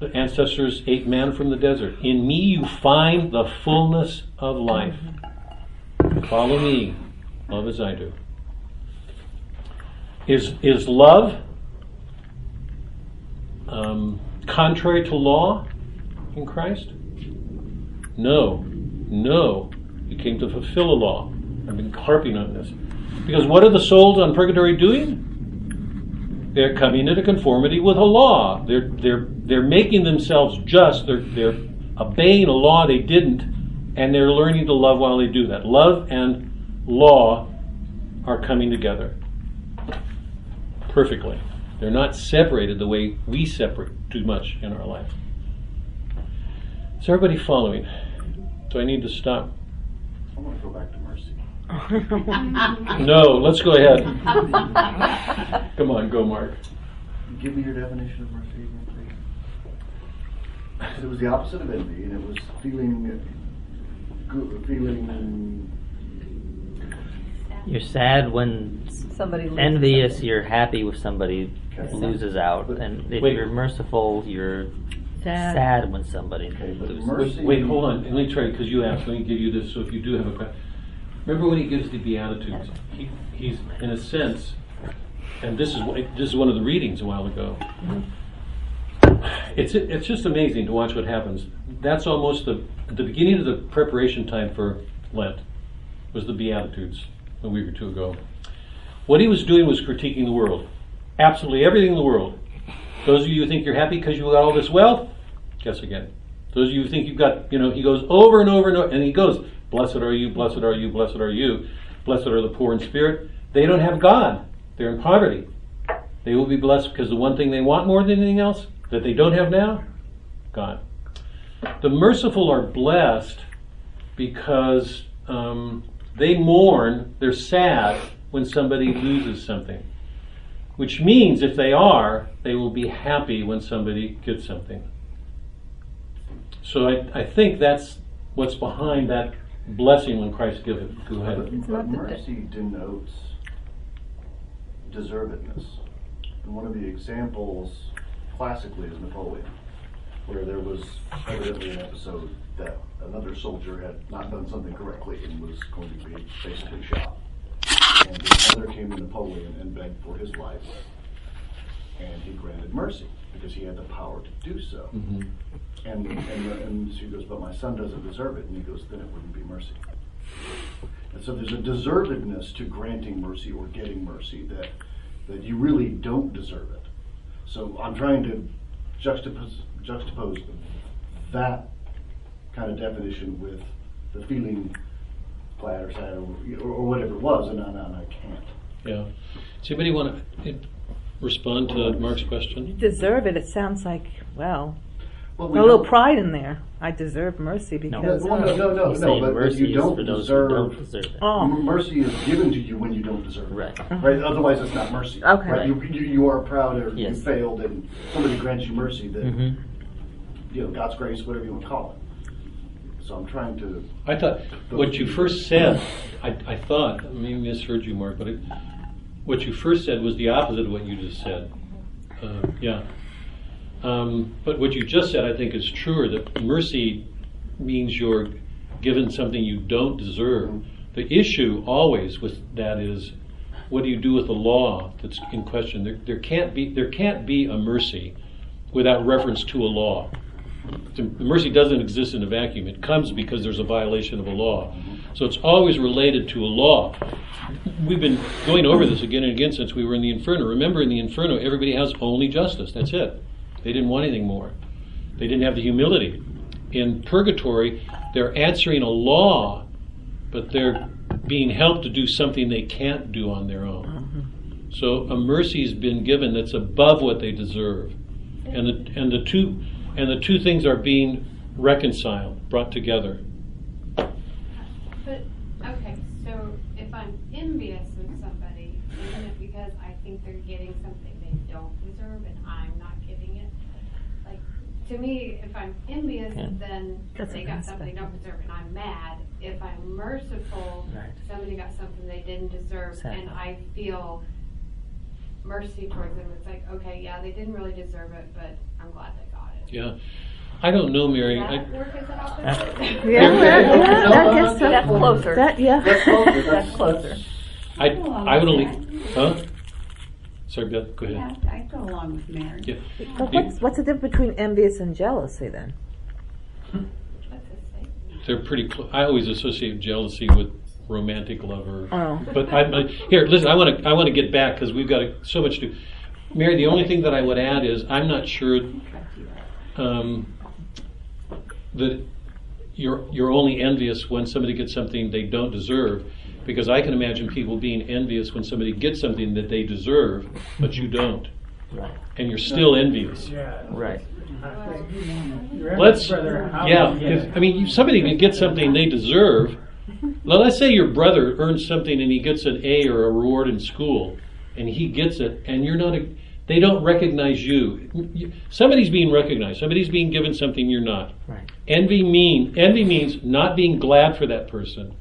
The ancestors ate manna from the desert. In me you find the fullness of life. Follow me, love as I do. Is, is love um, contrary to law in Christ? No, no. He came to fulfill a law. I've been harping on this. Because what are the souls on purgatory doing? They're coming into conformity with a law. They're they're they're making themselves just. They're they're obeying a law they didn't, and they're learning to love while they do that. Love and law are coming together perfectly. They're not separated the way we separate too much in our life. Is everybody following? Do I need to stop? I want to go back to mercy. No, let's go ahead. Come on, go, Mark. Give me your definition of mercy again, please. It was the opposite of envy, and it was feeling good, feeling. You're sad when Somebody loses envious. something. You're happy with somebody Okay. loses out, and if Wait. you're merciful, you're Sad. sad when somebody Okay, but loses. mercy. Wait, hold on. Let me try because you asked. Let me give you this. So if you do have a question, remember when he gives the beatitudes? He, he's in a sense, and this is this is one of the readings a while ago. Mm-hmm. It's it's just amazing to watch what happens. That's almost the the beginning of the preparation time for Lent was the beatitudes a week or two ago. What he was doing was critiquing the world, absolutely everything in the world. Those of you who think you're happy because you've got all this wealth, guess again. Those of you who think you've got, you know, he goes over and over and over, and he goes, Blessed are you, blessed are you, blessed are you, blessed are the poor in spirit. They don't have God, they're in poverty. They will be blessed because the one thing they want more than anything else that they don't have now, God. The merciful are blessed because um, they mourn, they're sad when somebody loses something. Which means if they are, they will be happy when somebody gets something. So I, I think that's what's behind that blessing when Christ gives it. Go But, ahead. but not the- mercy denotes deservedness. And one of the examples classically is Napoleon, where there was evidently an episode that another soldier had not done something correctly and was going to be basically shot. And his mother came to Napoleon and begged for his life. And he granted mercy because he had the power to do so. Mhm. And, and, and she goes, but my son doesn't deserve it. And he goes, then it wouldn't be mercy. And so there's a deservedness to granting mercy or getting mercy that, that you really don't deserve it. So I'm trying to juxtapose, juxtapose that kind of definition with the feeling glad or or, or, or whatever it was, and I, and I can't. Yeah. Does anybody want to respond to Mark's question? You Deserve it. It sounds like well, Well, a little pride in there. I deserve mercy No, because no, no, no, no, no, but, but mercy you don't deserve. who don't deserve it. oh, Mercy is given to you when you don't deserve it. Right. Right. Otherwise, it's not mercy. Okay. Right. You, you, you are proud or Yes. you failed, and somebody grants you mercy. That hmm you know, God's grace, whatever you want to call it. So I'm trying to. I thought what you first said, I, I thought, I misheard you, Mark, but it, what you first said was the opposite of what you just said. Uh, yeah. Um, but what you just said, I think, is truer that mercy means you're given something you don't deserve. The issue always with that is what do you do with the law that's in question? There, there can't be there can't be a mercy without reference to a law. Mercy doesn't exist in a vacuum. It comes because there's a violation of a law. So it's always related to a law. We've been going over this again and again since we were in the inferno. Remember, in the inferno, everybody has only justice. That's it. They didn't want anything more. They didn't have the humility. In purgatory, they're answering a law, but they're being helped to do something they can't do on their own. So a mercy's been given that's above what they deserve, and the and the two and the two things are being reconciled, brought together. But, okay, so if I'm envious of somebody, isn't it because I think they're getting something they don't deserve and I'm not getting it? Like, to me, if I'm envious, Yeah. then That's they got something they don't deserve and I'm mad. If I'm merciful, Right. somebody got something they didn't deserve Exactly. and I feel mercy towards them. It's like, okay, yeah, they didn't really deserve it, but I'm glad they got it. Yeah, I don't know, Mary. Does I, uh, that work as an yeah, yeah, yeah, I guess so. That's closer. That yeah. That's closer. That's closer. I, I would only, huh? Sorry, Beth. Go Yeah, ahead. I go along with Mary. Yeah. But what's what's the difference between envious and jealousy then? That's. They're pretty close. I always associate jealousy with romantic lover. Oh. But I, I, here, listen. I want to I want to get back because we've got so much to. Do. Mary, the only thing that I would add is I'm not sure um, that you're you're only envious when somebody gets something they don't deserve, because I can imagine people being envious when somebody gets something that they deserve, but you don't, Right. and you're still envious. Right. Let's, yeah, if, I mean, somebody can get something they deserve. Now, let's say your brother earns something and he gets an A or a reward in school, and he gets it, and you're not, a, they don't recognize you. You- Somebody's being recognized. Somebody's being given something you're not. Right. Envy mean envy means not being glad for that person.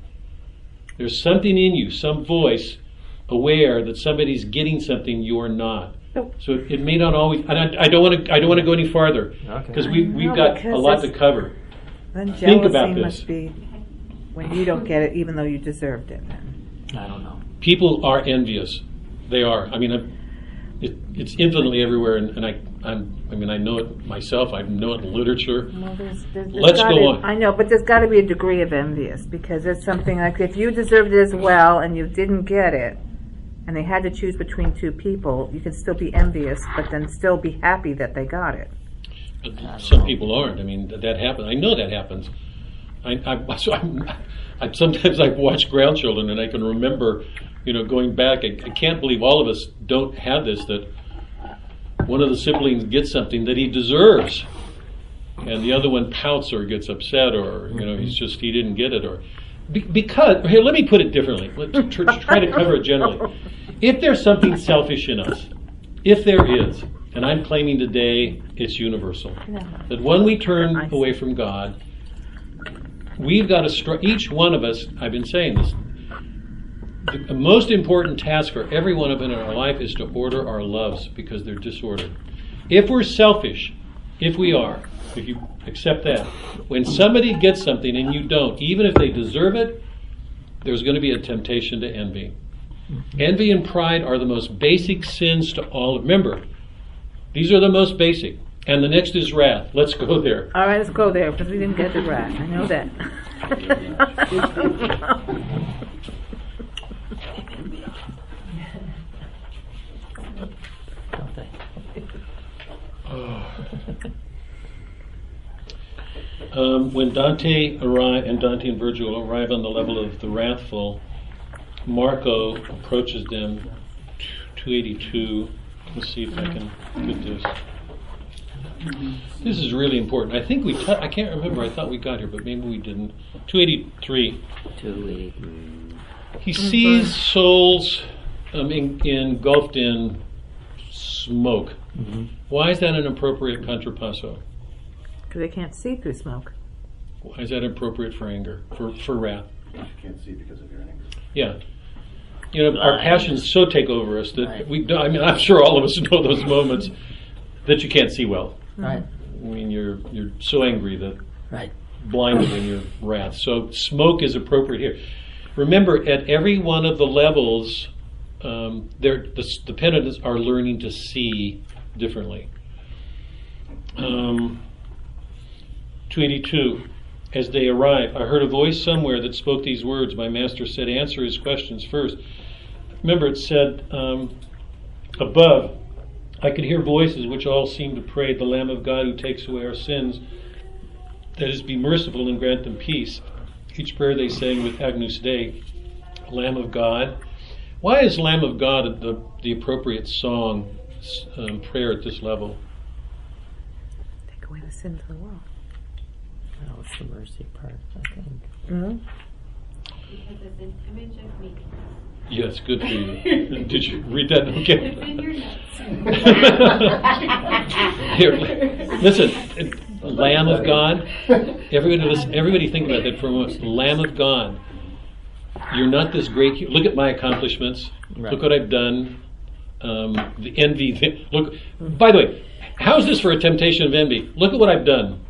There's something in you, some voice, aware that somebody's getting something you're not. Nope. So it, it may not always. And I, I don't want to. I don't want to go any farther Okay. because we we've No, got a lot to cover. Then Think about jealousy this. must be when you don't get it, even though you deserved it. Then. I don't know. People are envious. They are. I mean, I, it, it's infinitely everywhere, and, and I, I'm. I mean, I know it myself. I know it in literature. Well, there's, there's, there's Let's gotta- go on. I know, but there's got to be a degree of envious because it's something like if you deserved it as well and you didn't get it, and they had to choose between two people, you could still be envious, but then still be happy that they got it. But some people aren't. I mean, that, that happens. I know that happens. I, I, so I'm, I sometimes I watch grandchildren and I can remember, you know, going back. I, I can't believe all of us don't have this. That one of the siblings gets something that he deserves, and the other one pouts or gets upset, or you know, he's mm-hmm. just he didn't get it, or be, because here. Let me put it differently. Let's tr- try to cover it generally. If there's something selfish in us, if there is, and I'm claiming today it's universal, that when we turn away from God, we've got to, str- each one of us, I've been saying this, the most important task for every one of us in our life is to order our loves because they're disordered. If we're selfish, if we are, if you accept that, when somebody gets something and you don't, even if they deserve it, there's going to be a temptation to envy. Envy and pride are the most basic sins to all. Remember, these are the most basic. And the next is wrath. Let's go there. All right, let's go there because we didn't get to wrath. I know that. Um, when Dante arrive and Dante and Virgil arrive on the level of the wrathful, Marco approaches them. 282. Let's see if I can get this. Mm-hmm. This is really important. I think we. T- I can't remember. I thought we got here, but maybe we didn't. 283. Two eighty. He sees souls um, in, engulfed in smoke. Mm-hmm. Why is that an appropriate contrapasso? Because they can't see through smoke. Why is that appropriate for anger, for, for wrath? You can't see because of your anger. Yeah. You know, our uh, passions so take over us that we. don't- I mean, I'm sure all of us know those moments that you can't see well. Right. I mean, you're you're so angry that Right. blinded in your wrath. So smoke is appropriate here. Remember, at every one of the levels, um, the, the penitents are learning to see differently. Um, 282. As they arrive, I heard a voice somewhere that spoke these words. My master said, Answer his questions first. Remember, it said um, above, I could hear voices which all seemed to pray, The Lamb of God who takes away our sins, that is, be merciful and grant them peace. Each prayer they sang with Agnus Dei, Lamb of God. Why is Lamb of God the, the appropriate song, um, prayer at this level? Take away the sins of the world. That was the mercy part, I think. Mm-hmm. Because it's an image of me. Yes, good for you. Did you read that? Okay. It's in your notes. Here, listen, Lamb of God. Everybody, listen, everybody, think about that for a moment. Lamb of God. You're not this great. Look at my accomplishments. Right. Look what I've done. Um, the envy. The, look. By the way, how's this for a temptation of envy? Look at what I've done.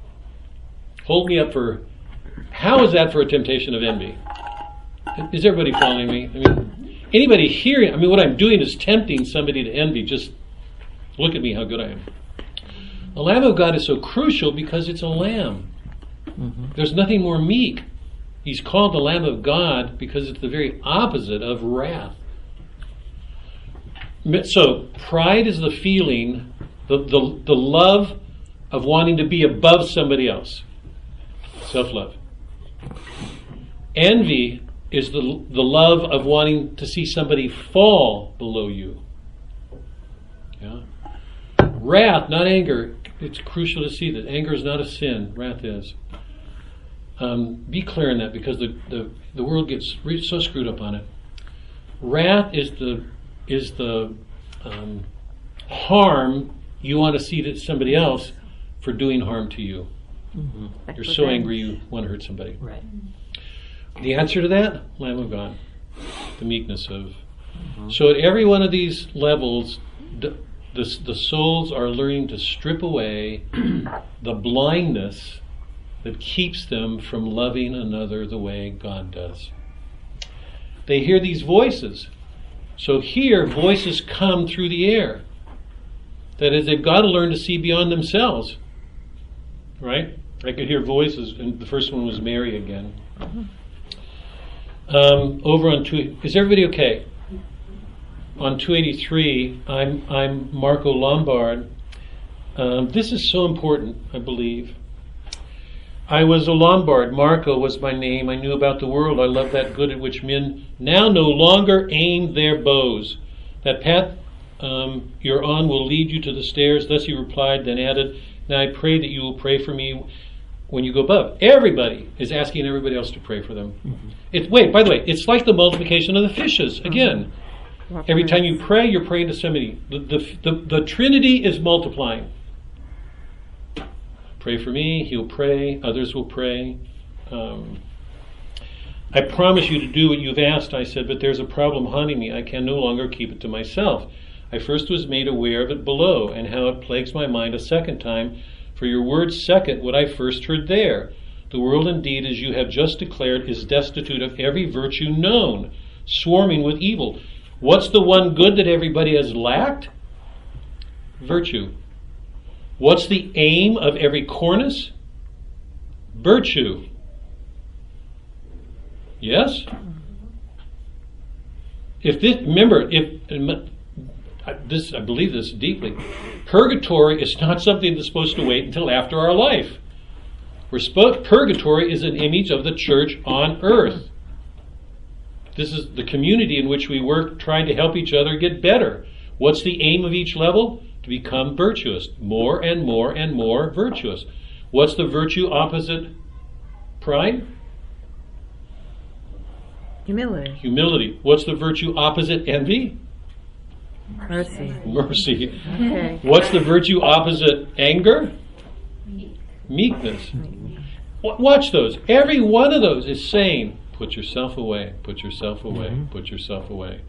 Hold me up for. How is that for a temptation of envy? Is everybody following me? I mean, anybody hearing? I mean, what I'm doing is tempting somebody to envy. Just look at me, how good I am. The Lamb of God is so crucial because it's a lamb. Mm-hmm. There's nothing more meek. He's called the Lamb of God because it's the very opposite of wrath. So, pride is the feeling, the, the, the love of wanting to be above somebody else. Self love. Envy is the, the love of wanting to see somebody fall below you. Yeah. Wrath, not anger. It's crucial to see that anger is not a sin, wrath is. Um, be clear in that because the, the, the world gets re- so screwed up on it. Wrath is the is the um, harm you want to see to somebody else for doing harm to you. You're so angry you want to hurt somebody. Right. The answer to that, Lamb of God, the meekness of. Mm-hmm. So at every one of these levels, the, the, the souls are learning to strip away the blindness that keeps them from loving another the way God does. They hear these voices. So here, voices come through the air. That is, they've got to learn to see beyond themselves. Right? I could hear voices, and the first one was Mary again. Mm-hmm. Um, over on two, is everybody okay? On 283, I'm I'm Marco Lombard. Um, this is so important, I believe. I was a Lombard. Marco was my name. I knew about the world. I loved that good at which men now no longer aim their bows. That path um, you're on will lead you to the stairs. Thus he replied, then added, Now I pray that you will pray for me when you go above. Everybody is asking everybody else to pray for them. Mm-hmm. It, wait, by the way, it's like the multiplication of the fishes. Mm-hmm. Again, mm-hmm. every time you pray, you're praying to somebody. The, the, the, the Trinity is multiplying. Pray for me, he'll pray, others will pray. Um, I promise you to do what you've asked, I said, but there's a problem haunting me. I can no longer keep it to myself. I first was made aware of it below, and how it plagues my mind a second time, for your words second what I first heard there. The world indeed, as you have just declared, is destitute of every virtue known, swarming with evil. What's the one good that everybody has lacked? Virtue. What's the aim of every cornice? Virtue. Yes? If this, remember, if I- this, I believe this deeply. Purgatory is not something that's supposed to wait until after our life. Spo- purgatory is an image of the church on earth. This is the community in which we work, trying to help each other get better. What's the aim of each level? To become virtuous, more and more and more virtuous. What's the virtue opposite pride? Humility, Humility. What's the virtue opposite envy? Mercy. Mercy. Okay. What's the virtue opposite anger? Meekness. W- Watch those. Every one of those is saying, put yourself away, put yourself away, mm-hmm. put yourself away.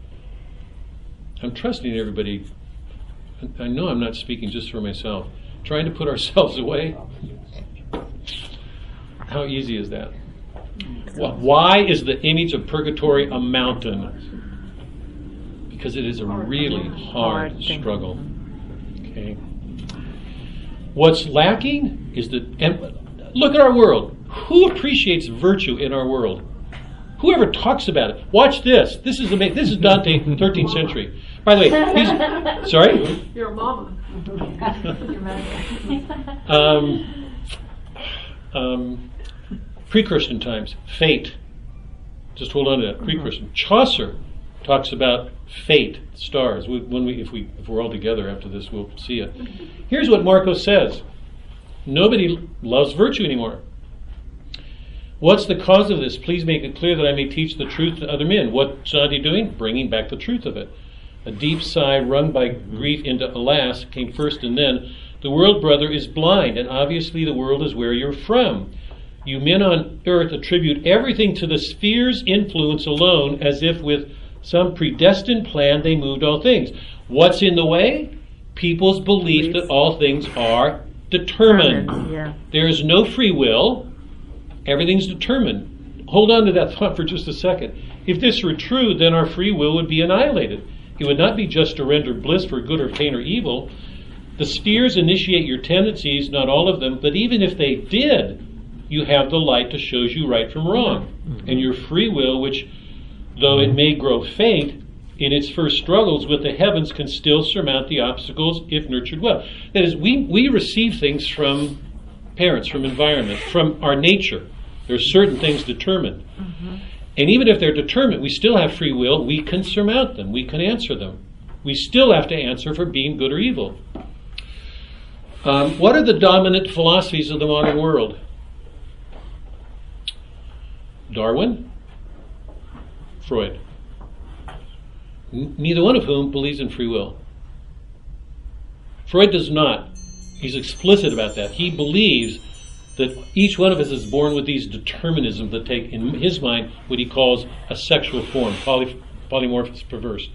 I'm trusting everybody. I- I know I'm not speaking just for myself. Trying to put ourselves away. How easy is that? Why is the image of purgatory a mountain? Because it is a really hard Hard struggle. Okay. What's lacking is the and look at our world. Who appreciates virtue in our world? Whoever talks about it. Watch this. This is amazing. This is Dante, 13th century. By the way, he's sorry. Your mama. Um, um, pre-Christian times, fate. Just hold on to that. Pre-Christian. Chaucer talks about fate, stars. We, when we, if we, if we're all together after this, we'll see it. Here's what Marcos says: Nobody loves virtue anymore. What's the cause of this? Please make it clear that I may teach the truth to other men. What's Dante doing? Bringing back the truth of it. A deep sigh wrung by grief into alas came first and then. The world, brother, is blind, and obviously the world is where you're from. You men on earth attribute everything to the sphere's influence alone, as if with some predestined plan they moved all things. What's in the way? People's belief that all things are determined. Yeah. There is no free will. Everything's determined. Hold on to that thought for just a second. If this were true, then our free will would be annihilated. It would not be just to render bliss for good or pain or evil. The spheres initiate your tendencies, not all of them, but even if they did, you have the light that shows you right from wrong. Mm-hmm. And your free will, which, though it may grow faint, in its first struggles with the heavens can still surmount the obstacles if nurtured well. That is, we, we receive things from parents, from environment, from our nature. There are certain things determined. And even if they're determined, we still have free will. We can surmount them. We can answer them. We still have to answer for being good or evil. Um, what are the dominant philosophies of the modern world? Darwin, Freud. Neither one of whom believes in free will. Freud does not. He's explicit about that. He believes that each one of us is born with these determinisms that take, in his mind, what he calls a sexual form, poly, polymorphous perverse.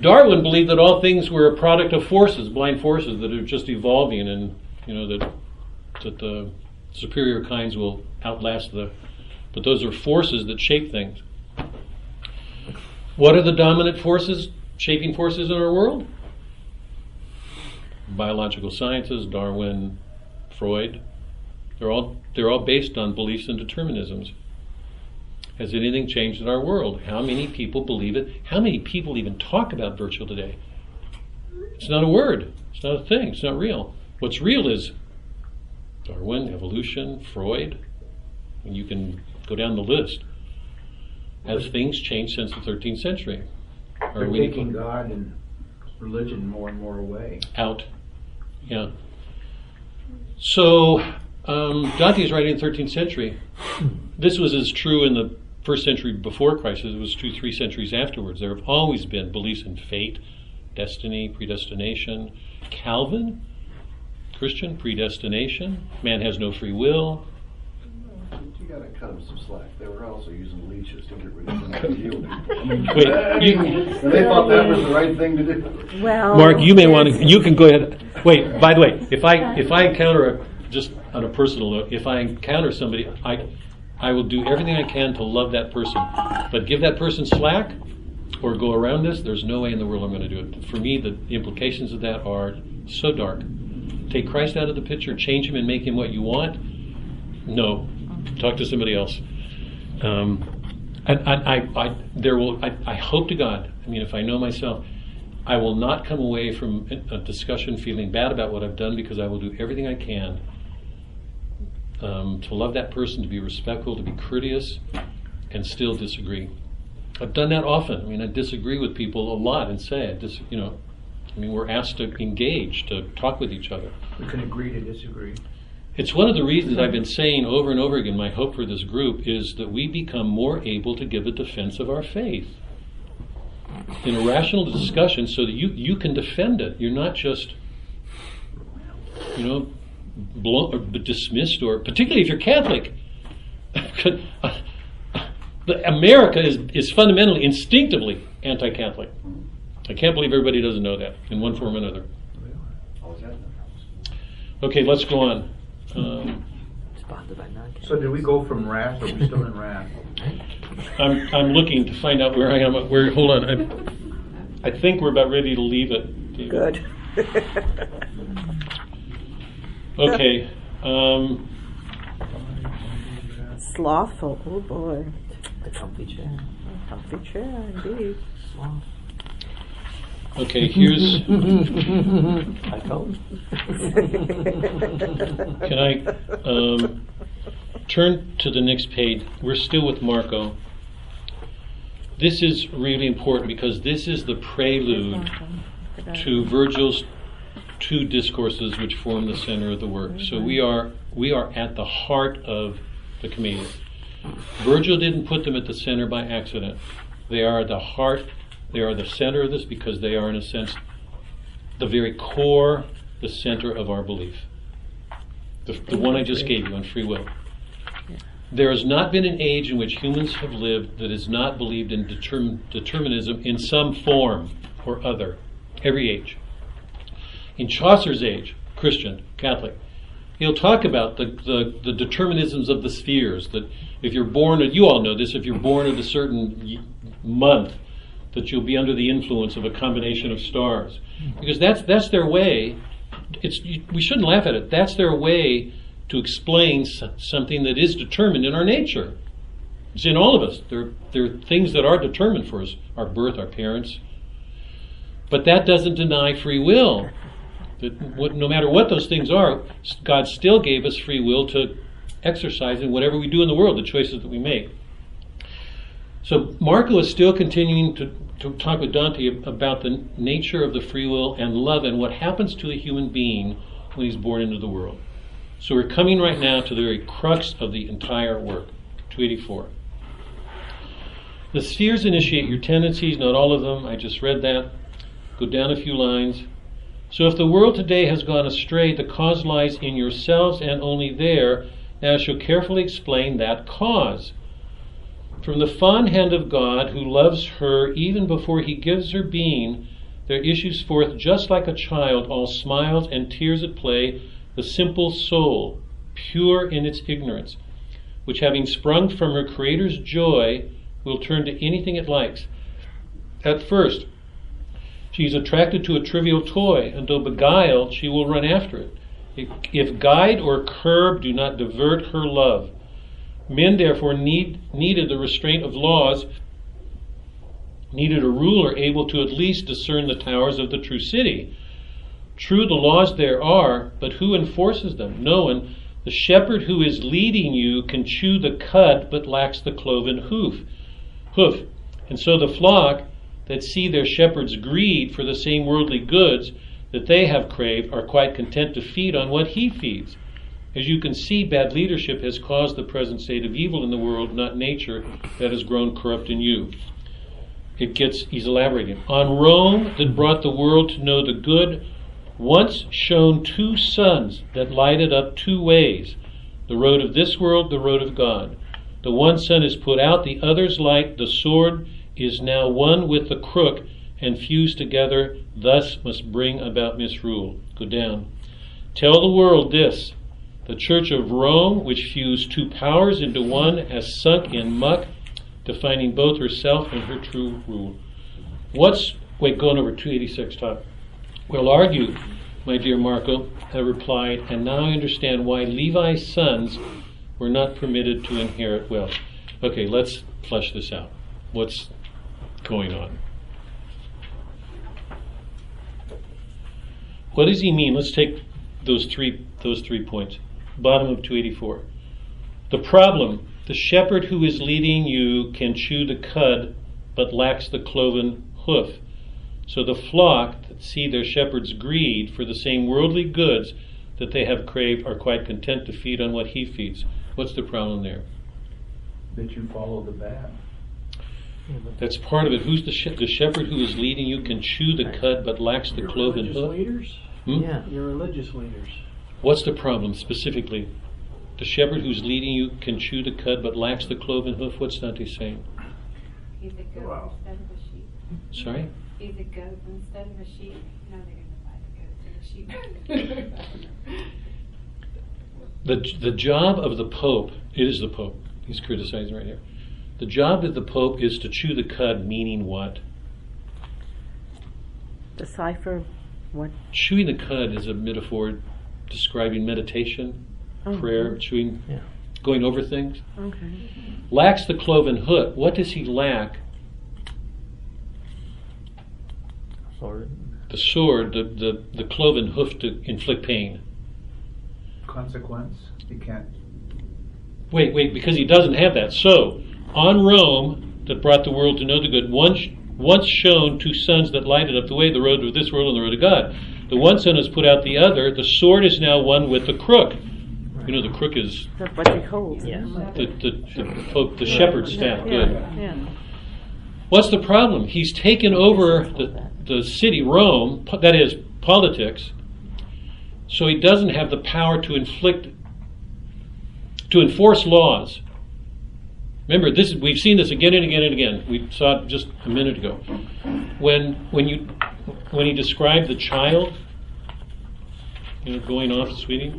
Darwin believed that all things were a product of forces, blind forces that are just evolving, and you know that that the superior kinds will outlast the. But those are forces that shape things. What are the dominant forces, shaping forces in our world? Biological sciences, Darwin, Freud. They're all they're all based on beliefs and determinisms. Has anything changed in our world? How many people believe it? How many people even talk about virtual today? It's not a word. It's not a thing. It's not real. What's real is Darwin, evolution, Freud. And you can go down the list. Has things changed since the 13th century? Are we taking God and religion more and more away. out? Yeah. So um, Dante is writing in the 13th century. This was as true in the first century before Christ as it was true three centuries afterwards. There have always been beliefs in fate, destiny, predestination. Calvin, Christian, predestination. Man has no free will. You gotta cut them some slack. They were also using leeches to get rid of the yielding. I mean, Wait, you- and they thought that was the right thing to do. Well, Mark, you may want to. You can go ahead. Wait. By the way, if I if I encounter a, just on a personal note, if I encounter somebody, I I will do everything I can to love that person, but give that person slack or go around this. There's no way in the world I'm going to do it. For me, the implications of that are so dark. Take Christ out of the picture, change him, and make him what you want. No, talk to somebody else. Um, I, I, I, there will. I, I hope to God. I mean, if I know myself, I will not come away from a discussion feeling bad about what I've done because I will do everything I can um, to love that person, to be respectful, to be courteous, and still disagree. I've done that often. I mean, I disagree with people a lot and say, I dis, you know, I mean, we're asked to engage, to talk with each other. We can agree to disagree. It's one of the reasons I've been saying over and over again my hope for this group is that we become more able to give a defense of our faith in a rational discussion so that you, you can defend it. You're not just, you know, blown, or dismissed, or particularly if you're Catholic. America is, is fundamentally, instinctively anti Catholic. I can't believe everybody doesn't know that in one form or another. That. Okay, let's go on. Um, Sponsored by non So did we go from wrath, or are we still in wrath? I'm, I'm looking to find out where I am. Where? Hold on. I, I think we're about ready to leave it. David. good. Okay. Um, Slothful. Oh boy. The comfy chair. Comfy chair, indeed. Small. Okay. Here's. I told. Can I um, turn to the next page? We're still with Marco. This is really important because this is the prelude to Virgil's two discourses which form the center of the work. So we are we are at the heart of the Commedia. Virgil didn't put them at the center by accident. They are at the heart, they are the center of this because they are in a sense the very core, the center of our belief. The, the one I just gave you on free will. There has not been an age in which humans have lived that has not believed in determ- determinism in some form or other. Every age. In Chaucer's age, Christian, Catholic, he'll talk about the, the, the determinisms of the spheres. That if you're born, you all know this, if you're born at a certain month, that you'll be under the influence of a combination of stars. Because that's, that's their way, it's, you, we shouldn't laugh at it, that's their way to explain something that is determined in our nature. It's in all of us. There, there are things that are determined for us our birth, our parents. But that doesn't deny free will. That no matter what those things are, God still gave us free will to exercise in whatever we do in the world, the choices that we make. So Marco is still continuing to, to talk with Dante about the nature of the free will and love and what happens to a human being when he's born into the world. So we're coming right now to the very crux of the entire work, 284. The spheres initiate your tendencies, not all of them. I just read that. Go down a few lines. So if the world today has gone astray, the cause lies in yourselves and only there. Now I shall carefully explain that cause. From the fond hand of God, who loves her even before he gives her being, there issues forth, just like a child, all smiles and tears at play, the simple soul, pure in its ignorance, which having sprung from her Creator's joy, will turn to anything it likes. At first, she is attracted to a trivial toy, though beguiled, she will run after it. If guide or curb do not divert her love, Men therefore need, needed the restraint of laws, needed a ruler able to at least discern the towers of the true city. True, the laws there are, but who enforces them? No one. The shepherd who is leading you can chew the cud, but lacks the cloven hoof. Hoof. And so the flock that see their shepherd's greed for the same worldly goods that they have craved are quite content to feed on what he feeds. As you can see, bad leadership has caused the present state of evil in the world, not nature that has grown corrupt in you. It gets, he's elaborating. On Rome that brought the world to know the good, once shone two suns that lighted up two ways the road of this world, the road of God. The one sun is put out, the other's light, the sword, is now one with the crook and fused together, thus must bring about misrule. Go down. Tell the world this the Church of Rome, which fused two powers into one, has sunk in muck, defining both herself and her true rule. What's, wait, going over 286 top. Well, argue, my dear Marco, I replied, and now I understand why Levi's sons were not permitted to inherit wealth. Okay, let's flesh this out. What's going on? What does he mean? Let's take those three those three points. Bottom of 284. The problem, the shepherd who is leading you can chew the cud but lacks the cloven hoof. So the flock that see their shepherd's greed for the same worldly goods that they have craved are quite content to feed on what he feeds. What's the problem there? That you follow the bad. That's part of it. Who's the, she- the shepherd who is leading you can chew the cud but lacks the Your cloven religious hoof? leaders? Hmm? Yeah. Your religious leaders. What's the problem specifically? The shepherd who's leading you can chew the cud but lacks the cloven hoof. What's Dante saying? He's a goat Wow. instead of a sheep. Sorry? He's a goat instead of a sheep. No, they're gonna buy the goats and the sheep. The, the job of the Pope, it is the Pope, he's criticizing right here. The job of the Pope is to chew the cud, meaning what? Decipher what? Chewing the cud is a metaphor describing meditation, Oh, prayer, chewing, Yeah. going over things. Okay. Lacks the cloven hoof. What does he lack? Sword. The sword, the, the, the cloven hoof to inflict pain. Consequence, He can't. Wait, wait, because he doesn't have that. So, on Rome, that brought the world to know the good, once, once shone two suns that lighted up the way, the road of this world and the road of God. The one sun has put out the other. The sword is now one with the crook. You know, the crook is what he holds. Yes. the, the, the, pope, the shepherd's staff. Yeah, Good. yeah. What's the problem? He's taken over the, the city, Rome, that is, politics, so he doesn't have the power to inflict, to enforce laws. Remember, this is, we've seen this again and again and again. We saw it just a minute ago. When, when, you, when he described the child, you know, going off, sweetie,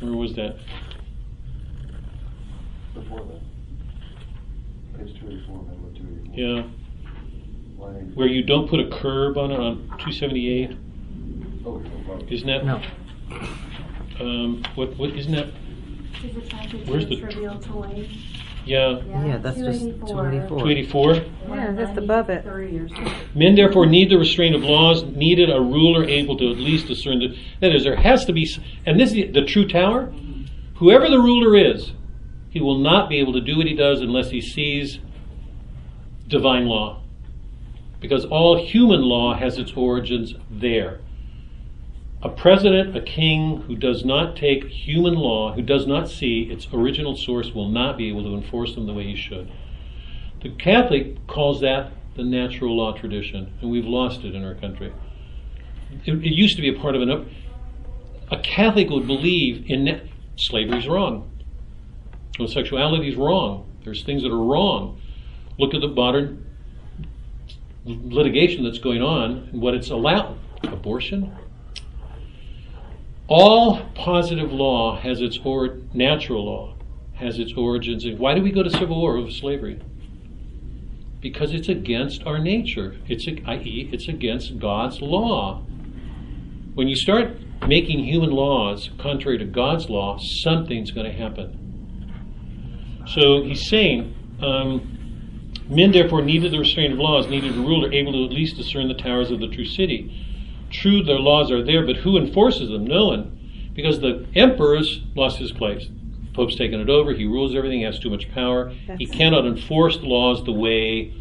where was that? Before that. Page two eighty-four, middle two eighty-four. Yeah, Line where you don't put a curb on it on 278. Oh, Isn't that? No. um, what, what, isn't that, Is the traffic Where's the- trivial toy? Yeah, Yeah, that's just 284. 284? Yeah, just above it. Three or something. Men therefore need the restraint of laws, needed a ruler able to at least discern the. That is, there has to be, and this is the true tower. Whoever the ruler is, he will not be able to do what he does unless he sees divine law. Because all human law has its origins there. A president, a king who does not take human law, who does not see its original source, will not be able to enforce them the way he should. The Catholic calls that the natural law tradition, and we've lost it in our country. It, it used to be a part of an. up- A Catholic would believe in na- slavery's wrong, homosexuality is wrong. There's things that are wrong. Look at the modern litigation that's going on and what it's allowed. Abortion. All positive law has its or natural law has its origins in. Why do we go to civil war over slavery? because it's against our nature. It's i.e., it's against God's law. When you start making human laws contrary to God's law, something's going to happen. So he's saying, um, men therefore needed the restraint of laws, needed a ruler able to at least discern the towers of the true city. True, their laws are there, but who enforces them? No one, because the emperor's lost his place. Pope's taken it over. He rules everything. He has too much power. he cannot enforce the laws the way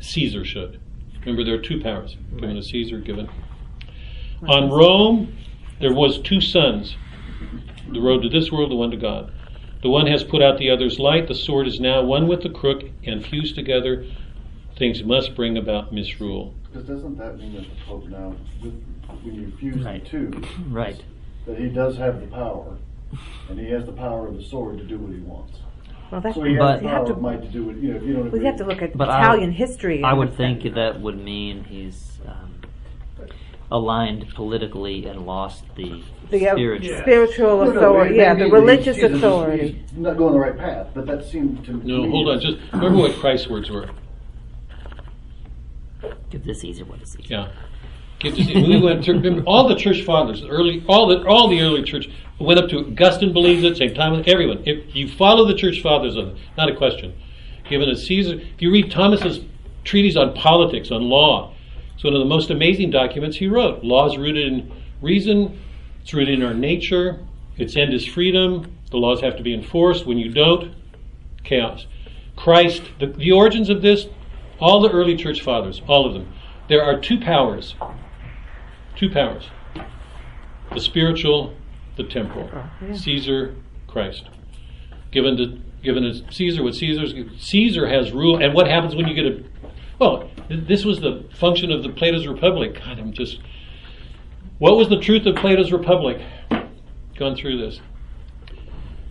Caesar should. Remember, there are two powers given to Caesar, given. On Rome, there was two suns. The road to this world, the one to God. The one has put out the other's light. The sword is now one with the crook, and fused together, things must bring about misrule. Because doesn't that mean that the Pope now, when you fuse Right. the two, Right. that he does have the power, and he has the power of the sword to do what he wants. Well, that's, So he has But- the you have power to, might to do what, you know, if you don't we agree. have to look at But I- Italian history. I would think that would mean he's um, aligned politically and lost the, The uh, spiritual. spiritual No, no, authority, maybe- yeah, the religious Jesus is- authority. he's Not going the right path, but that seemed to No, me hold on. Just remember what Christ's words were. Give this Caesar what is Caesar. Yeah. Give to see. We went remember, all the church fathers, early, all the all the early church went up to Augustine believes it, St. Thomas, everyone. If you follow the church fathers on it, not a question. Given that Caesar, if you read Thomas's treatise on politics, on law, it's one of the most amazing documents he wrote. Law is rooted in reason. It's rooted in our nature. Its end is freedom. The laws have to be enforced. When you don't, chaos. Christ, the, the origins of this, all the early church fathers, all of them. There are two powers. Two powers. The spiritual, the temporal. Oh, Caesar, Christ. Given to given to Caesar what Caesar's Caesar has rule and what happens when you get a well, th- this was the function of the Plato's Republic. God, I'm just what was the truth of Plato's Republic? Gone through this.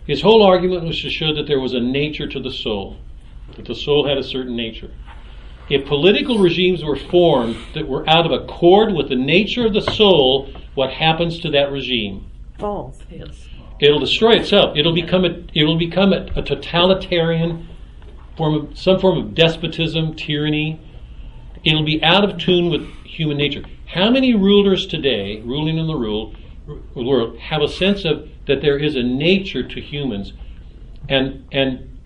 His whole argument was to show that there was a nature to the soul, that the soul had a certain nature. If political regimes were formed that were out of accord with the nature of the soul, what happens to that regime? False. Yes. It'll destroy itself. It'll become a, it'll become a, a totalitarian form of some form of despotism, tyranny. It'll be out of tune with human nature. How many rulers today, ruling in the rule, world, have a sense of that there is a nature to humans, and and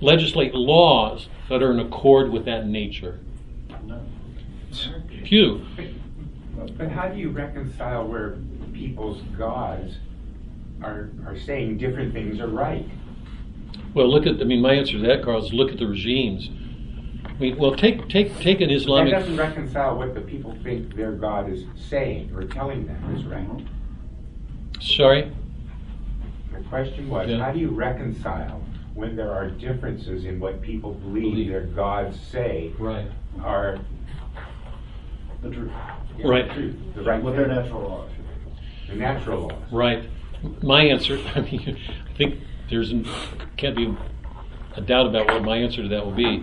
legislate laws that are in accord with that nature? Few. But how do you reconcile where people's gods are, are saying different things are right? Well, look at. I mean, my answer to that, Carl, is look at the regimes. I mean, well, take take take an Islamic. That doesn't reconcile what the people think their God is saying or telling them is right. Sorry. The question was, Yeah. how do you reconcile when there are differences in what people believe, Believe. their gods say Right. are The truth. yeah, Right. the truth, the right What their thing, natural laws. the natural laws? Right. My answer, I mean, I think there's can't be a doubt about what my answer to that will be.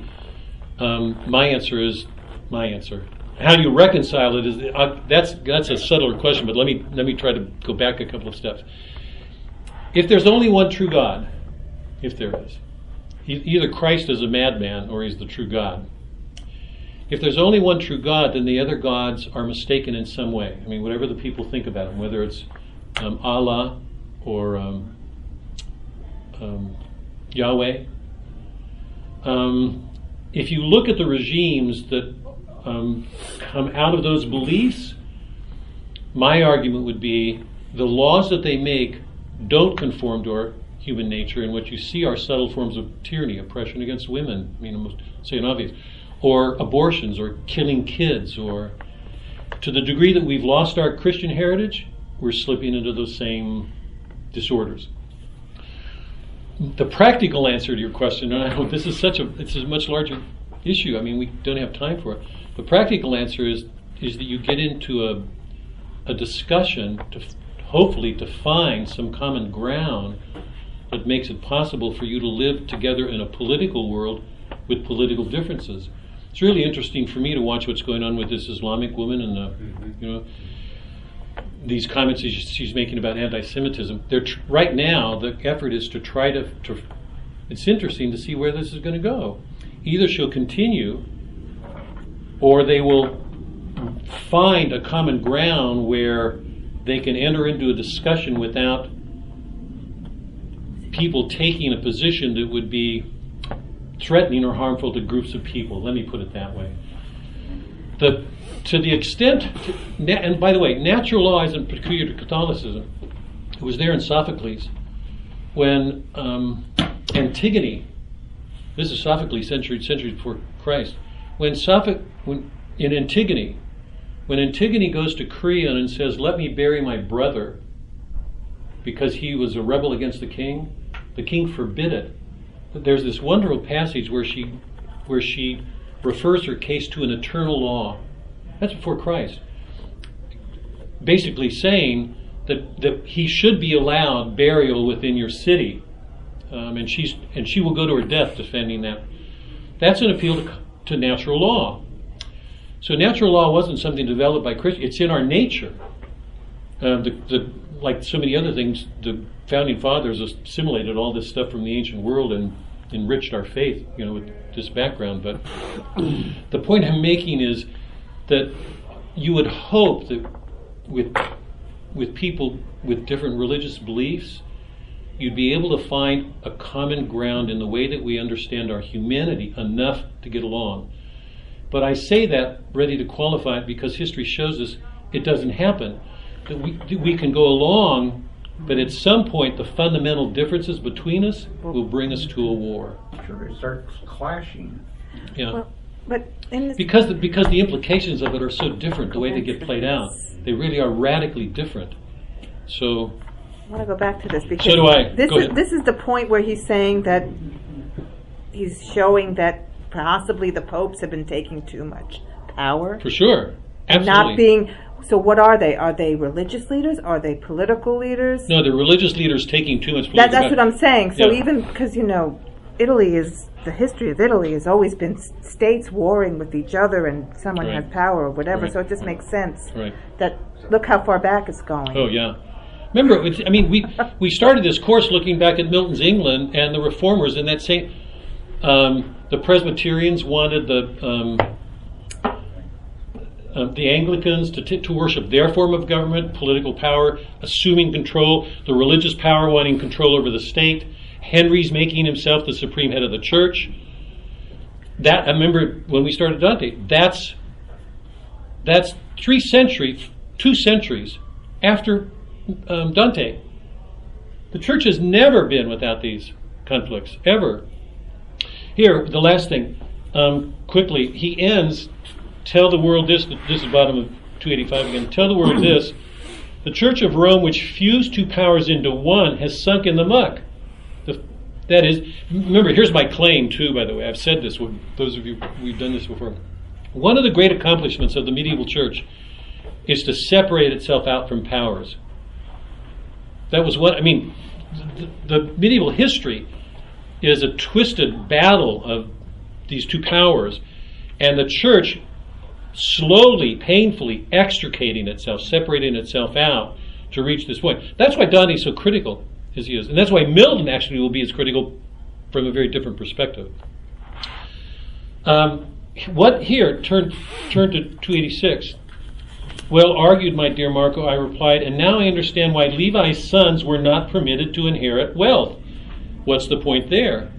Um, my answer is my answer. How do you reconcile it? Is uh, that's that's a subtler question, but let me let me try to go back a couple of steps. If there's only one true God, if there is, either Christ is a madman or he's the true God. If there's only one true God, then the other gods are mistaken in some way. I mean, whatever the people think about him, whether it's um, Allah or um, um, Yahweh. Um, if you look at the regimes that um, come out of those beliefs, my argument would be the laws that they make don't conform to our human nature, and what you see are subtle forms of tyranny, oppression against women. I mean, almost say an obvious, or abortions, or killing kids, or to the degree that we've lost our Christian heritage, we're slipping into those same disorders. The practical answer to your question, and I hope this is such a it's a much larger issue. I mean, we don't have time for it. The practical answer is is that you get into a a discussion to hopefully to find some common ground that makes it possible for you to live together in a political world with political differences. It's really interesting for me to watch what's going on with this Islamic woman and the, you know these comments she's, she's making about anti-Semitism. They're tr- right now the effort is to try to, to. It's interesting to see where this is going to go. Either she'll continue, or they will find a common ground where they can enter into a discussion without people taking a position that would be threatening or harmful to groups of people. Let me put it that way. The, to the extent, and by the way, natural law isn't peculiar to Catholicism. It was there in Sophocles when um, Antigone, this is Sophocles centuries centuries before Christ, when Sophoc, when in Antigone, when Antigone goes to Creon and says, "Let me bury my brother," because he was a rebel against the king, the king forbid it. There's this wonderful passage where she, where she refers her case to an eternal law. That's before Christ. Basically saying that, that he should be allowed burial within your city. Um, and she's and she will go to her death defending that. That's an appeal to, to natural law. So natural law wasn't something developed by Christians. It's in our nature. Uh, the, the, like so many other things, the founding fathers assimilated all this stuff from the ancient world and enriched our faith, you know, with this background. But the point I'm making is that you would hope that with with people with different religious beliefs, you'd be able to find a common ground in the way that we understand our humanity enough to get along. But I say that ready to qualify it because history shows us it doesn't happen. That we, we can go along, but at some point the fundamental differences between us will bring us to a war. Sure, it starts clashing. Yeah. Well, but in this, because the, because the implications of it are so different, the way they get played out, they really are radically different. So I want to go back to this because So do I. This Go is ahead. this is the point where he's saying that he's showing that possibly the popes have been taking too much power, for sure, absolutely. not being. So what are they? Are they religious leaders? Are they political leaders? no, the religious leaders taking too much. That, that's what I'm saying. So Yeah. even because you know, Italy is the history of Italy has always been states warring with each other, and someone Right. has power or whatever. Right. So it just makes sense Right. that look how far back it's going. Oh yeah. Remember, I mean, we we started this course looking back at Milton's England and the reformers, and that same um, the Presbyterians wanted the um, uh, the Anglicans to, t- to worship their form of government, political power, assuming control, the religious power wanting control over the state. Henry's making himself the supreme head of the church. That I remember when we started Dante. That's that's three centuries, two centuries after um, Dante. The church has never been without these conflicts, ever. Here, the last thing, um, quickly, he ends, tell the world this, this is bottom of 285 again, tell the world this, the Church of Rome, which fused two powers into one, has sunk in the muck. The, that is, remember, here's my claim, too, by the way. I've said this those of you, we've done this before. One of the great accomplishments of the medieval church is to separate itself out from powers. That was what, I mean, the, the medieval history is a twisted battle of these two powers, and the church slowly, painfully extricating itself, separating itself out to reach this point. That's why Dante's so critical as he is, and that's why Milton actually will be as critical from a very different perspective. Um, what here? Turn turn to 286. Well argued, my dear Marco, I replied, and now I understand why Levi's sons were not permitted to inherit wealth. What's the point there?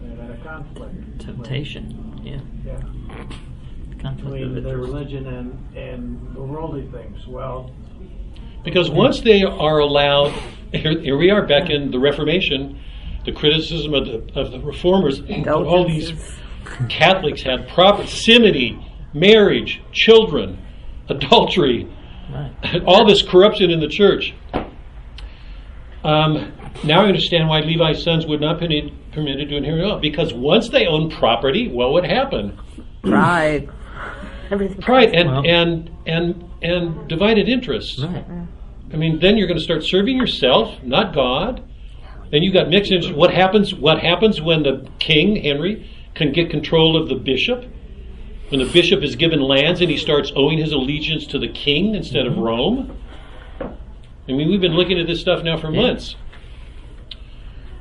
They had a conflict. Temptation. Yeah. Yeah. Conflict of Between their religion and, and the worldly things. Well, Because once they are allowed, here, here we are back in the Reformation, the criticism of the, of the reformers, all these Catholics had proximity, marriage, children, adultery, Right. all this corruption in the church. Um, now I understand why Levi's sons would not be permitted to inherit wealth. Because once they own property, what would happen? Pride. Everything. Pride and Well- and and and divided interests. Right. I mean, then you're going to start serving yourself, not God. And you got mixed interests. What happens? What happens when the king Henry can get control of the bishop? When the bishop is given lands and he starts owing his allegiance to the king instead of mm-hmm. Rome. I mean, we've been looking at this stuff now for months.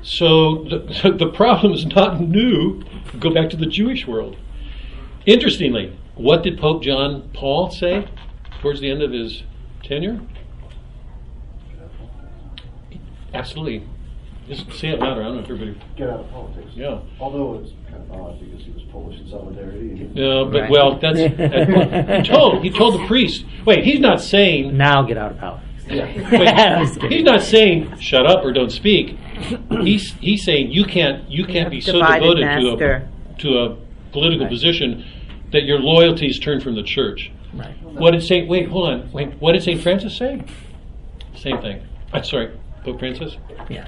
So the, the problem is not new. Go back to the Jewish world. Interestingly, what did Pope John Paul say towards the end of his tenure? Absolutely. Just say it louder. I don't know if everybody. Get out of politics. Yeah. Although it's kind of odd because he was Polish in solidarity. No, but Right. well, that's he told he told the priest. Wait, he's not saying. Now get out of politics. Yeah. I'm just kidding. He's not saying shut up or don't speak. He's he's saying you can't you can't be so Divided devoted master. to a to a political Right. position that your loyalties turn from the church. Right. What did Saint? Wait, hold on. Wait, what did Saint Francis say? Same thing. I'm sorry, Pope Francis. Yeah.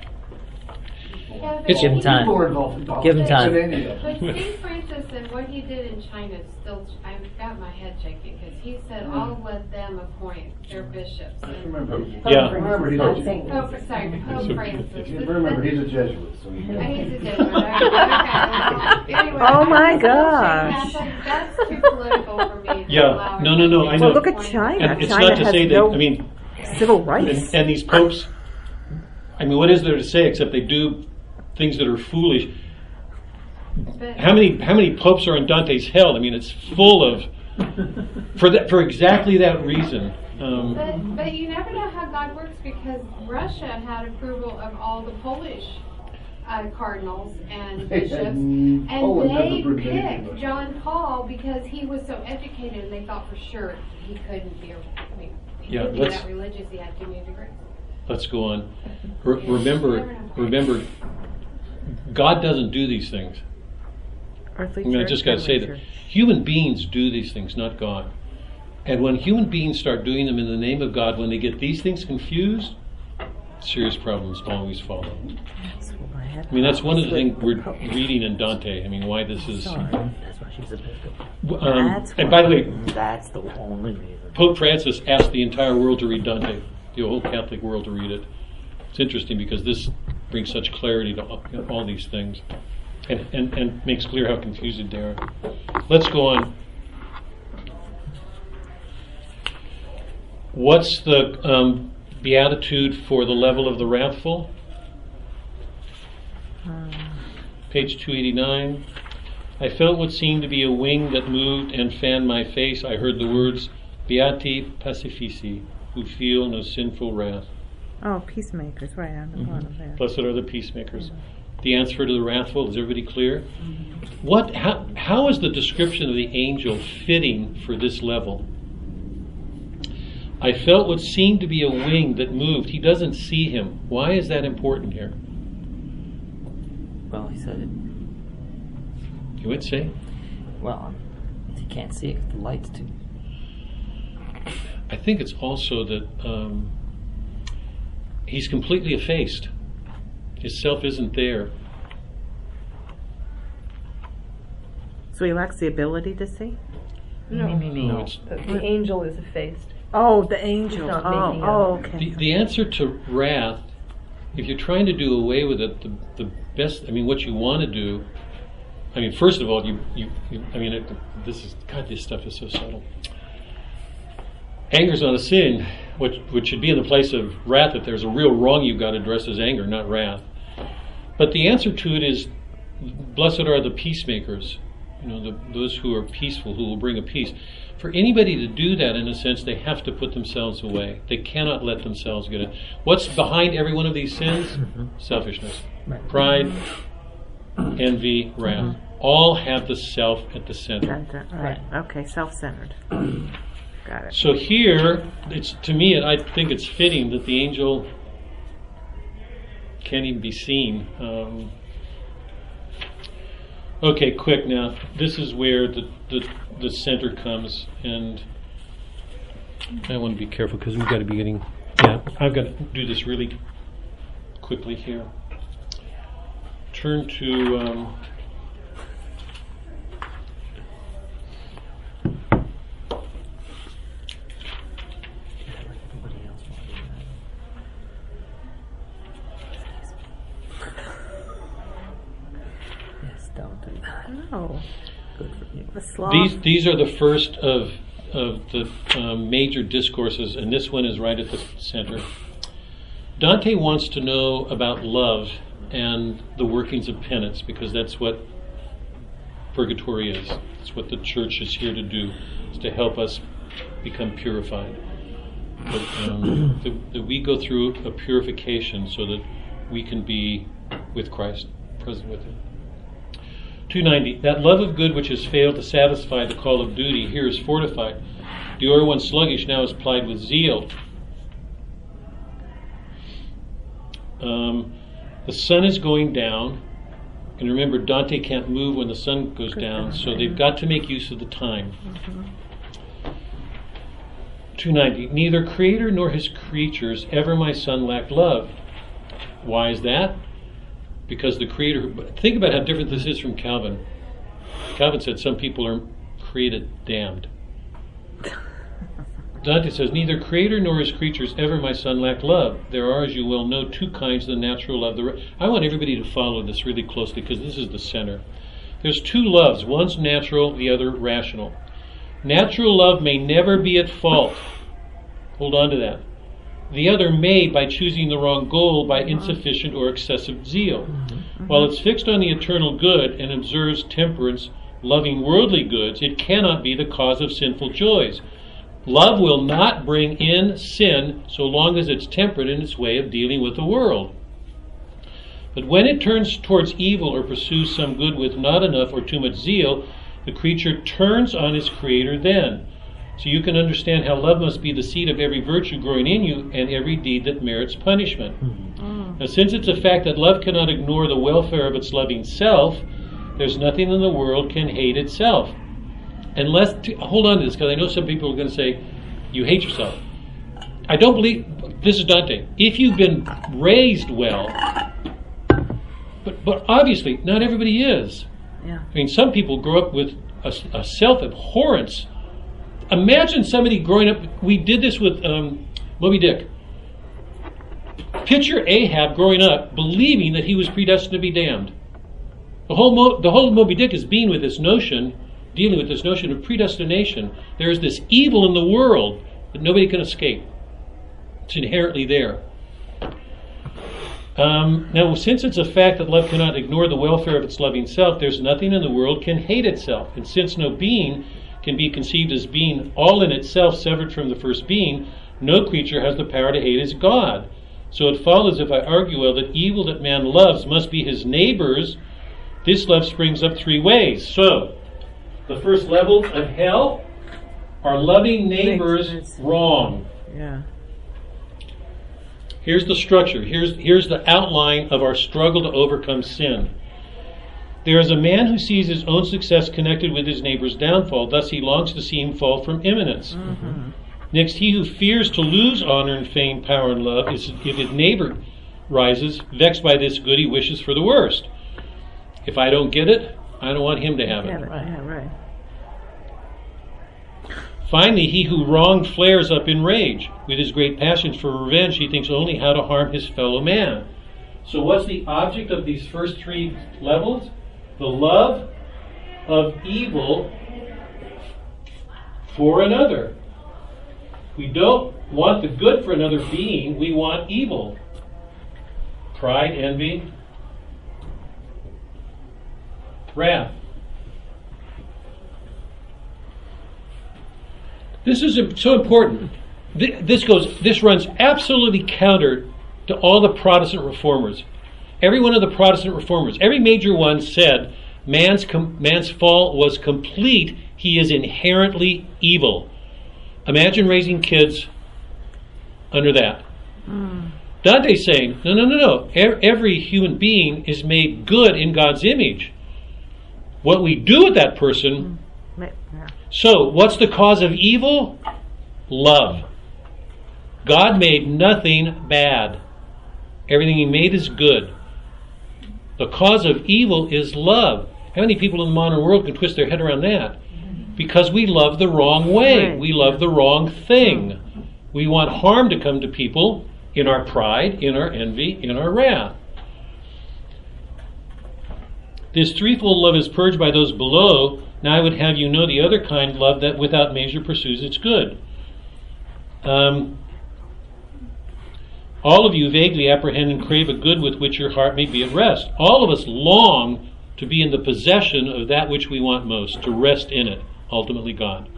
Yeah, but It's- Give him time. People are involved in Give him time. But St. Francis and what he did in China is still, I've got my head shaking because he said, hmm. I'll let them appoint their bishops. And Remember, Yeah. remember he's a, saying- Pope, sorry, Pope Francis. remember he's a Jesuit, so he I hate to do it. Anyway, Oh my gosh. That's too political for me. to Yeah. allow No, no, no, I know. Well, look at China. And it's China not to has say that. no I mean, civil and, rights. and these popes. I mean, what is there to say except they do things that are foolish? But- How many how many popes are in Dante's Hell? I mean, it's full of for that for exactly that reason. Um, But, but you never know how God works because Russia had approval of all the Polish uh, cardinals and bishops, had- and they picked but- John Paul because he was so educated, and they thought for sure he couldn't be. A, I mean, he Yeah, couldn't be let's- that religious. He had too many degrees. let's go on. Re- remember, remember, God doesn't do these things. Earthly I mean, I just got to say that human beings do these things, not God. And when human beings start doing them in the name of God, when they get these things confused, serious problems always follow. That's what I I mean, that's one of the things we're with reading in Dante. I mean, why this is. Sorry. That's why she's a bishop. Um, and by the way, That's the only reason. Pope Francis asked the entire world to read Dante, the whole Catholic world to read it. It's interesting because this brings such clarity to all, these things and, and, and makes clear how confused they are. Let's go on. What's the um, beatitude for the level of the wrathful? Page 289. I felt what seemed to be a wing that moved and fanned my face. I heard the words, Beati pacifici, who feel no sinful wrath. Oh, peacemakers, right on the bottom there. Blessed are the peacemakers. The answer to the wrathful, is everybody clear? What, how, how is the description of the angel fitting for this level? I felt what seemed to be a wing that moved. He doesn't see him. Why is that important here? Well, he said it. You would say? Well, he can't see it. The light's too. I think it's also that um, he's completely effaced. His self isn't there. So he lacks the ability to see? No, No, it's, the, the angel is effaced. Oh, the angel. Oh, oh, okay. the, the answer to wrath, if you're trying to do away with it, the, the best, I mean, what you want to do, I mean, first of all, you, you, you I mean, it, this is, God, this stuff is so subtle. Anger's not a sin, which, which should be in the place of wrath. If there's a real wrong you've got to address as anger, not wrath. But the answer to it is, blessed are the peacemakers. You know, the, those who are peaceful, who will bring a peace. For anybody to do that, in a sense, they have to put themselves away. They cannot let themselves get it. What's behind every one of these sins? Mm-hmm. Selfishness, pride, envy, wrath. Mm-hmm. All have the self at the center. Center, Right. Okay. Self-centered. Got it. So here, it's to me, I think it's fitting that the angel can't even be seen. Um, okay, quick now. This is where the, the the center comes, and I want to be careful because we've got to be getting. Yeah, I've got to do this really quickly here. Turn to. Um, Everybody else wanted that. Yes, don't do that. Oh, Good for you. the sloth. These these are the first of of the um, major discourses, and this one is right at the center. Dante wants to know about love and the workings of penance because that's what purgatory is. It's what the church is here to do, is to help us become purified. But, um, that, that we go through a purification so that we can be with Christ, present with Him. 290. That love of good which has failed to satisfy the call of duty here is fortified. The oil once sluggish now is plied with zeal. Um, the sun is going down. And remember, Dante can't move when the sun goes down, so they've got to make use of the time. 290. Neither creator nor his creatures ever my son lacked love. Why is that? Because the creator. Think about how different this is from Calvin. Calvin said some people are created damned. Dante says, Neither creator nor his creatures ever my son lack love. There are, as you well know, two kinds of the natural love. The I want everybody to follow this really closely because this is the center. There's two loves. One's natural, the other rational. Natural love may never be at fault. Hold on to that. The other may by choosing the wrong goal by insufficient or excessive zeal. Mm-hmm. While it's fixed on the eternal good and observes temperance, loving worldly goods, it cannot be the cause of sinful joys. Love will not bring in sin so long as it's temperate in its way of dealing with the world. But when it turns towards evil or pursues some good with not enough or too much zeal, the creature turns on its creator then. So you can understand how love must be the seed of every virtue growing in you and every deed that merits punishment. Hmm. Mm. Now, since it's a fact that love cannot ignore the welfare of its loving self, there's nothing in the world can hate itself. Unless, to, hold on to this, because I know some people are going to say, you hate yourself. I don't believe, this is Dante. If you've been raised well, but, but obviously, not everybody is. Yeah. I mean, some people grow up with a, a self abhorrence. Imagine somebody growing up. We did this with um, Moby Dick. Picture Ahab growing up believing that he was predestined to be damned. The whole Mo, the whole Moby Dick is being with this notion, dealing with this notion of predestination. There is this evil in the world that nobody can escape. It's inherently there. Um, now, since it's a fact that love cannot ignore the welfare of its loving self, there's nothing in the world can hate itself. And since no being can be conceived as being all in itself severed from the first being, no creature has the power to hate his God. So it follows, if I argue well, that evil that man loves must be his neighbor's. This love springs up three ways. So, the first level of hell are loving neighbors Neighbors. wrong. Yeah. Here's the structure. Here's, here's the outline of our struggle to overcome sin. There is a man who sees his own success connected with his neighbor's downfall, thus he longs to see him fall from imminence. Mm-hmm. Next, he who fears to lose honor and fame, power and love, is if his neighbor rises, vexed by this good, he wishes for the worst. If I don't get it, I don't want him to have it. Yeah, right. Yeah, right. Finally, he who wronged flares up in rage. With his great passions for revenge, he thinks only how to harm his fellow man. So, what's the object of these first three levels? The love of evil for another. We don't want the good for another being, we want evil. Pride, envy, wrath. This is so important. This goes. This runs absolutely counter to all the Protestant reformers. Every one of the Protestant reformers, every major one said, "Man's com- man's fall was complete. He is inherently evil." Imagine raising kids under that. Hmm. Dante's saying, "No, no, no, no. Every human being is made good in God's image. What we do with that person hmm. Ma- yeah. so, what's the cause of evil? Love. God made nothing bad. Everything He made is good. The cause of evil is love. How many people in the modern world can twist their head around that? Because we love the wrong way. We love the wrong thing. We want harm to come to people in our pride, in our envy, in our wrath. This threefold love is purged by those below. Now I would have you know the other kind love that without measure pursues its good. Um, all of you vaguely apprehend and crave a good with which your heart may be at rest. All of us long to be in the possession of that which we want most, to rest in it, ultimately God.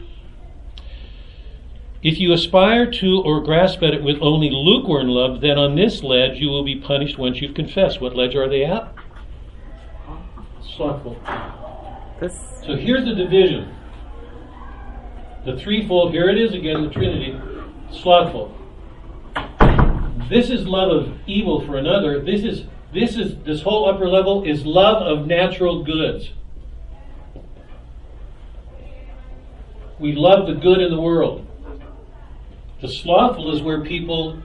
If you aspire to or grasp at it with only lukewarm love, then on this ledge you will be punished once you've confessed. What ledge are they at? Slothful. This, So here's the division. The threefold, here it is again, the Trinity, slothful. This is love of evil for another. This is this is this whole upper level is love of natural goods. We love the good in the world. The slothful is where people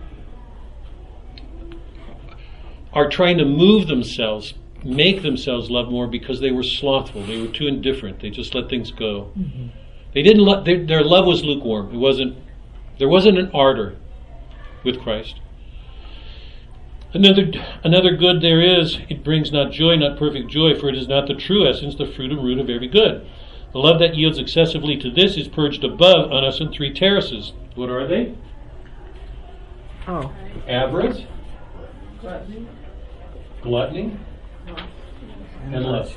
are trying to move themselves, make themselves love more because they were slothful. They were too indifferent. They just let things go. Mm-hmm. They didn't. Lo- their, their love was lukewarm. It wasn't. There wasn't an ardor with Christ. Another another good there is. It brings not joy, not perfect joy, for it is not the true essence, the fruit and root of every good. The love that yields excessively to this is purged above on us in three terraces. What are they? oh, Avarice, gluttony, and lust.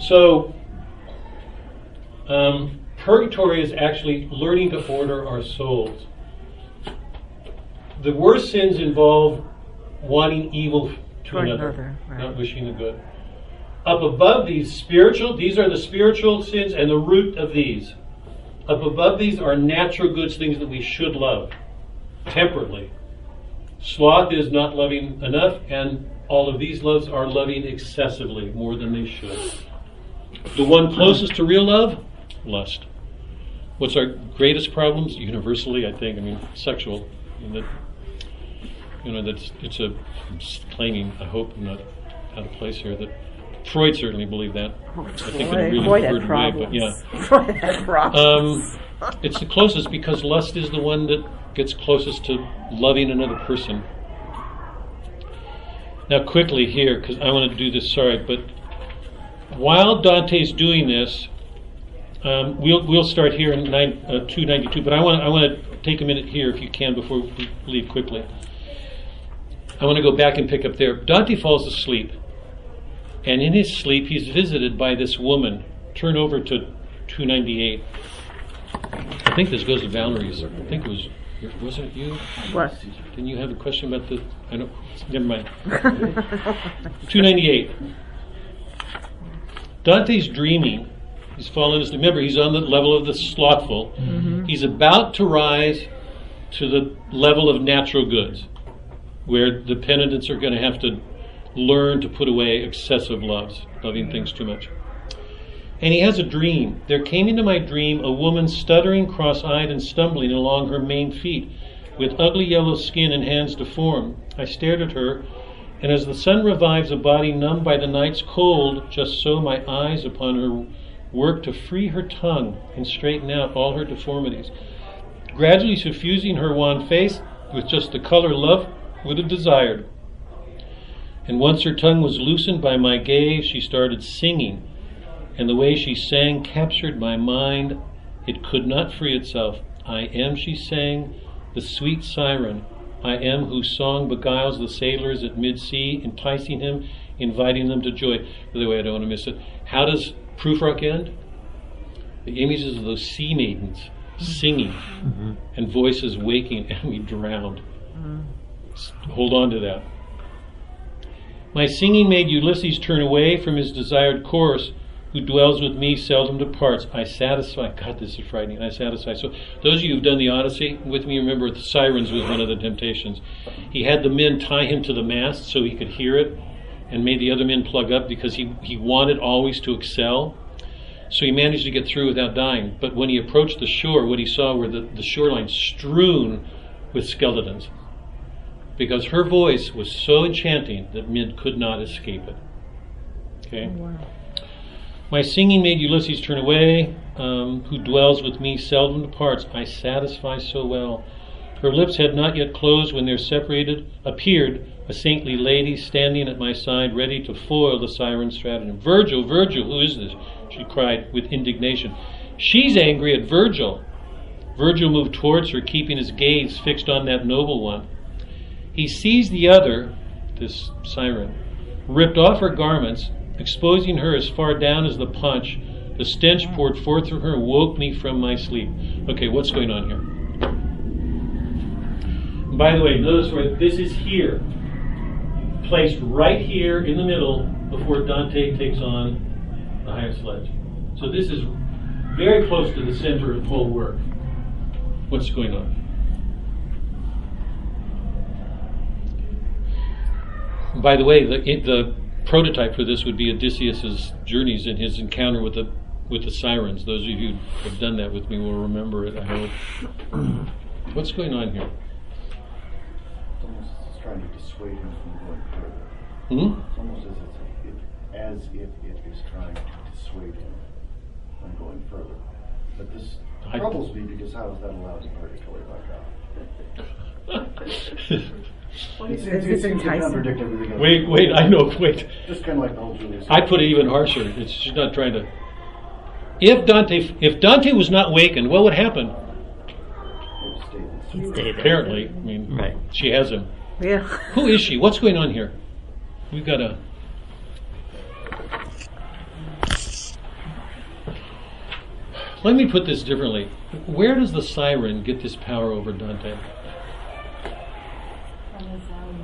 So, um, purgatory is actually learning to order our souls. The worst sins involve wanting evil to another, another, right. not wishing the good. Up above these spiritual, these are the spiritual sins, and the root of these. Up above these are natural goods, things that we should love temperately. Sloth is not loving enough, and all of these loves are loving excessively, more than they should. The one closest to real love, lust. What's our greatest problems? Universally, I think. I mean, sexual. And that, you know, that's it's a I'm just claiming. I hope I'm not out of place here. That Freud certainly believed that. I think in a really Freud had way, but yeah. Freud had problems. Um, it's the closest because lust is the one that gets closest to loving another person. Now, quickly here, because I want to do this, sorry, but while Dante's doing this, um, we'll, we'll start here in nine, uh, 292, but I want, I want to take a minute here, if you can, before we leave quickly. I want to go back and pick up there. Dante falls asleep, and in his sleep, he's visited by this woman. Turn over to 298. I think this goes to Valerie's. I think it was. Wasn't it you? what? Didn't you have a question about the? I don't. Never mind. 298. Dante's dreaming. He's fallen asleep. Remember, he's on the level of the slothful. Mm-hmm. He's about to rise to the level of natural goods, where the penitents are going to have to learn to put away excessive loves, loving things too much. And he has a dream. There came into my dream a woman stuttering, cross eyed, and stumbling along her main feet, with ugly yellow skin and hands deformed. I stared at her, and as the sun revives a body numbed by the night's cold, just so my eyes upon her worked to free her tongue and straighten out all her deformities, gradually suffusing her wan face with just the color love would have desired. And once her tongue was loosened by my gaze, she started singing and the way she sang captured my mind. It could not free itself. I am, she sang, the sweet siren. I am whose song beguiles the sailors at mid sea, enticing him, inviting them to joy. By the way, I don't want to miss it. How does Prufrock end? the images of those sea maidens singing mm-hmm. and voices waking, and we drowned. S- Hold on to that. My singing made Ulysses turn away from his desired course. Who dwells with me seldom departs. I satisfy. God, this is frightening. I satisfy. So, those of you who've done the Odyssey with me, remember the sirens was one of the temptations. He had the men tie him to the mast so he could hear it, and made the other men plug up because he, he wanted always to excel. So he managed to get through without dying. But when he approached the shore, what he saw were the, the shoreline strewn with skeletons. Because her voice was so enchanting that men could not escape it. Okay? My singing made Ulysses turn away. Um, who dwells with me seldom departs. I satisfy so well. Her lips had not yet closed when there separated appeared a saintly lady standing at my side, ready to foil the siren's stratagem. Virgil, Virgil, who is this? She cried with indignation. She's angry at Virgil. Virgil moved towards her, keeping his gaze fixed on that noble one. He seized the other, this siren, ripped off her garments, exposing her as far down as the punch. The stench poured forth from her, woke me from my sleep. Okay, what's going on here? By the way, notice where this is here, placed right here in the middle before Dante takes on the highest sledge. So this is very close to the center of the whole work. What's going on? By the way, the, the prototype for this would be Odysseus's journeys and his encounter with the with the sirens. Those of you who have done that with me will remember it. I hope. What's going on here? It's almost trying to dissuade him from going further. Hmm? It's almost as if, it, as if it is trying to dissuade him from going further. But this I- troubles me because how is that allowed to particularly by God? It's, Is this enticing? contradict everything else. wait, wait. I know. Wait. Just kind of like the whole Julius. I put it even harsher. It's she's not trying to. If Dante, if Dante was not wakened, what would happen? He'd stay there. Apparently, I mean, Right. she has him. Yeah. Who is she? What's going on here? We've got a. Let me put this differently. Where does the siren get this power over Dante?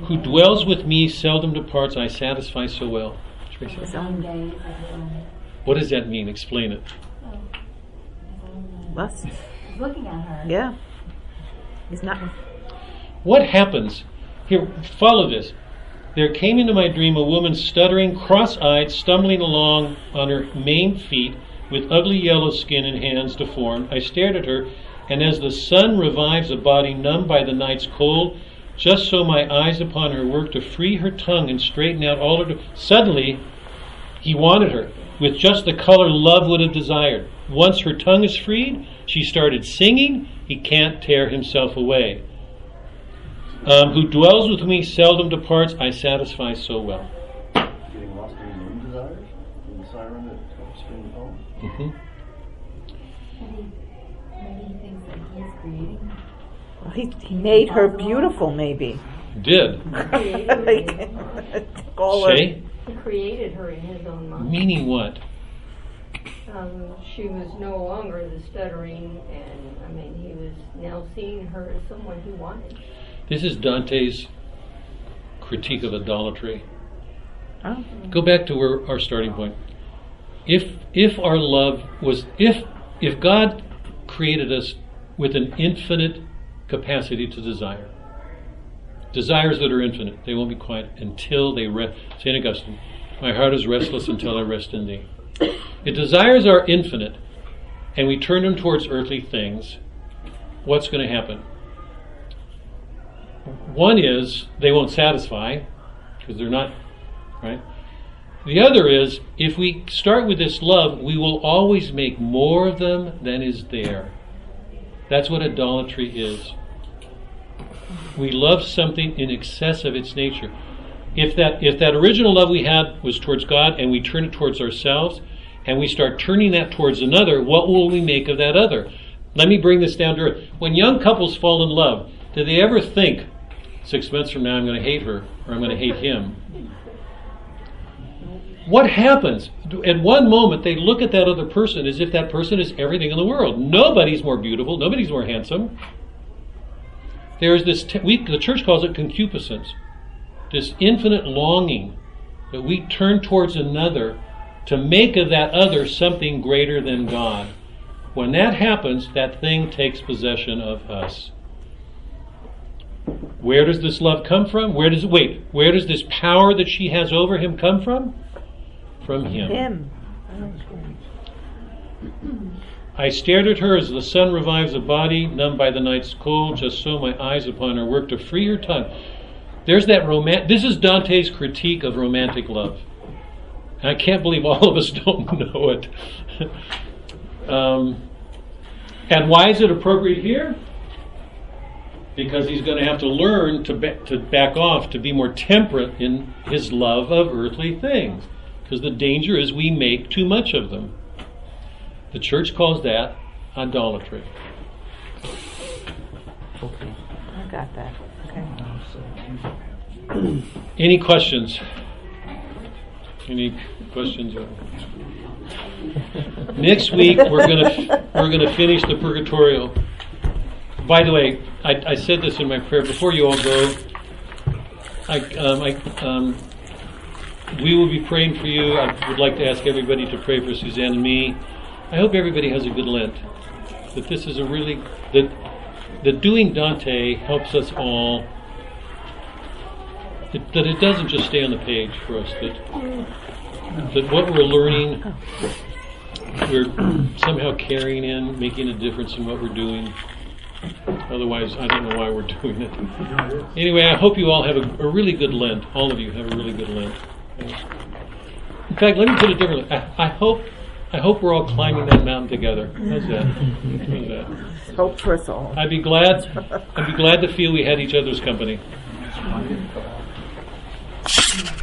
Who dwells with me seldom departs, I satisfy so well. Tracy? His own days of his own. What does that mean? Explain it. Lust. He's looking at her. Yeah. He's not. What happens? Here, follow this. There came into my dream a woman stuttering, cross eyed, stumbling along on her maimed feet, with ugly yellow skin and hands deformed. I stared at her, and as the sun revives a body numbed by the night's cold, just so my eyes upon her worked to free her tongue and straighten out all her. Suddenly, he wanted her, with just the color love would have desired. Once her tongue is freed, she started singing, He can't tear himself away. Um, who dwells with me seldom departs, I satisfy so well. Getting lost in his own desires? In the siren that helps string the poem? hmm Maybe, maybe he thinks that he's creating. Well, he, he made her beautiful, maybe. Did. Took all her- Say? He created her in his own mind. Meaning what? Um, she was no longer the stuttering, and I mean, he was now seeing her as someone he wanted. This is Dante's critique of idolatry. Oh. Go back to where our starting point. If if our love was if if God created us with an infinite capacity to desire, desires that are infinite, they won't be quiet until they rest. Saint Augustine, my heart is restless until I rest in Thee. If desires are infinite, and we turn them towards earthly things, what's going to happen? One is they won't satisfy because they're not right. The other is if we start with this love, we will always make more of them than is there. That's what idolatry is. We love something in excess of its nature. If that if that original love we had was towards God and we turn it towards ourselves and we start turning that towards another, what will we make of that other? Let me bring this down to earth. When young couples fall in love, do they ever think six months from now I'm going to hate her or I'm going to hate him? what happens? At one moment, they look at that other person as if that person is everything in the world. Nobody's more beautiful. Nobody's more handsome. There's this, we, the church calls it concupiscence, this infinite longing that we turn towards another to make of that other something greater than God. When that happens, that thing takes possession of us. Where does this love come from? Where does wait? Where does this power that she has over him come from? From him. Him. I stared at her as the sun revives a body, numbed by the night's cold. Just so my eyes upon her worked to free her tongue. There's that roman. This is Dante's critique of romantic love. I can't believe all of us don't know it. um, and why is it appropriate here? Because he's going to have to learn to, ba- to back off, to be more temperate in his love of earthly things. Because the danger is we make too much of them. The church calls that idolatry. Okay. I got that. Okay. Any questions? Any questions? Next week we're gonna we're gonna finish the Purgatorio. By the way, I, I said this in my prayer before you all go. I, um, I, um, we will be praying for you. I would like to ask everybody to pray for Suzanne and me. I hope everybody has a good Lent. That this is a really that that doing Dante helps us all. That, that it doesn't just stay on the page for us. That that what we're learning, we're somehow carrying in, making a difference in what we're doing. Otherwise, I don't know why we're doing it. Anyway, I hope you all have a, a really good Lent. All of you have a really good Lent. In fact, let me put it differently. I, I hope, I hope we're all climbing that mountain together. How's that? How's that? Hope for us all. I'd be glad. I'd be glad to feel we had each other's company.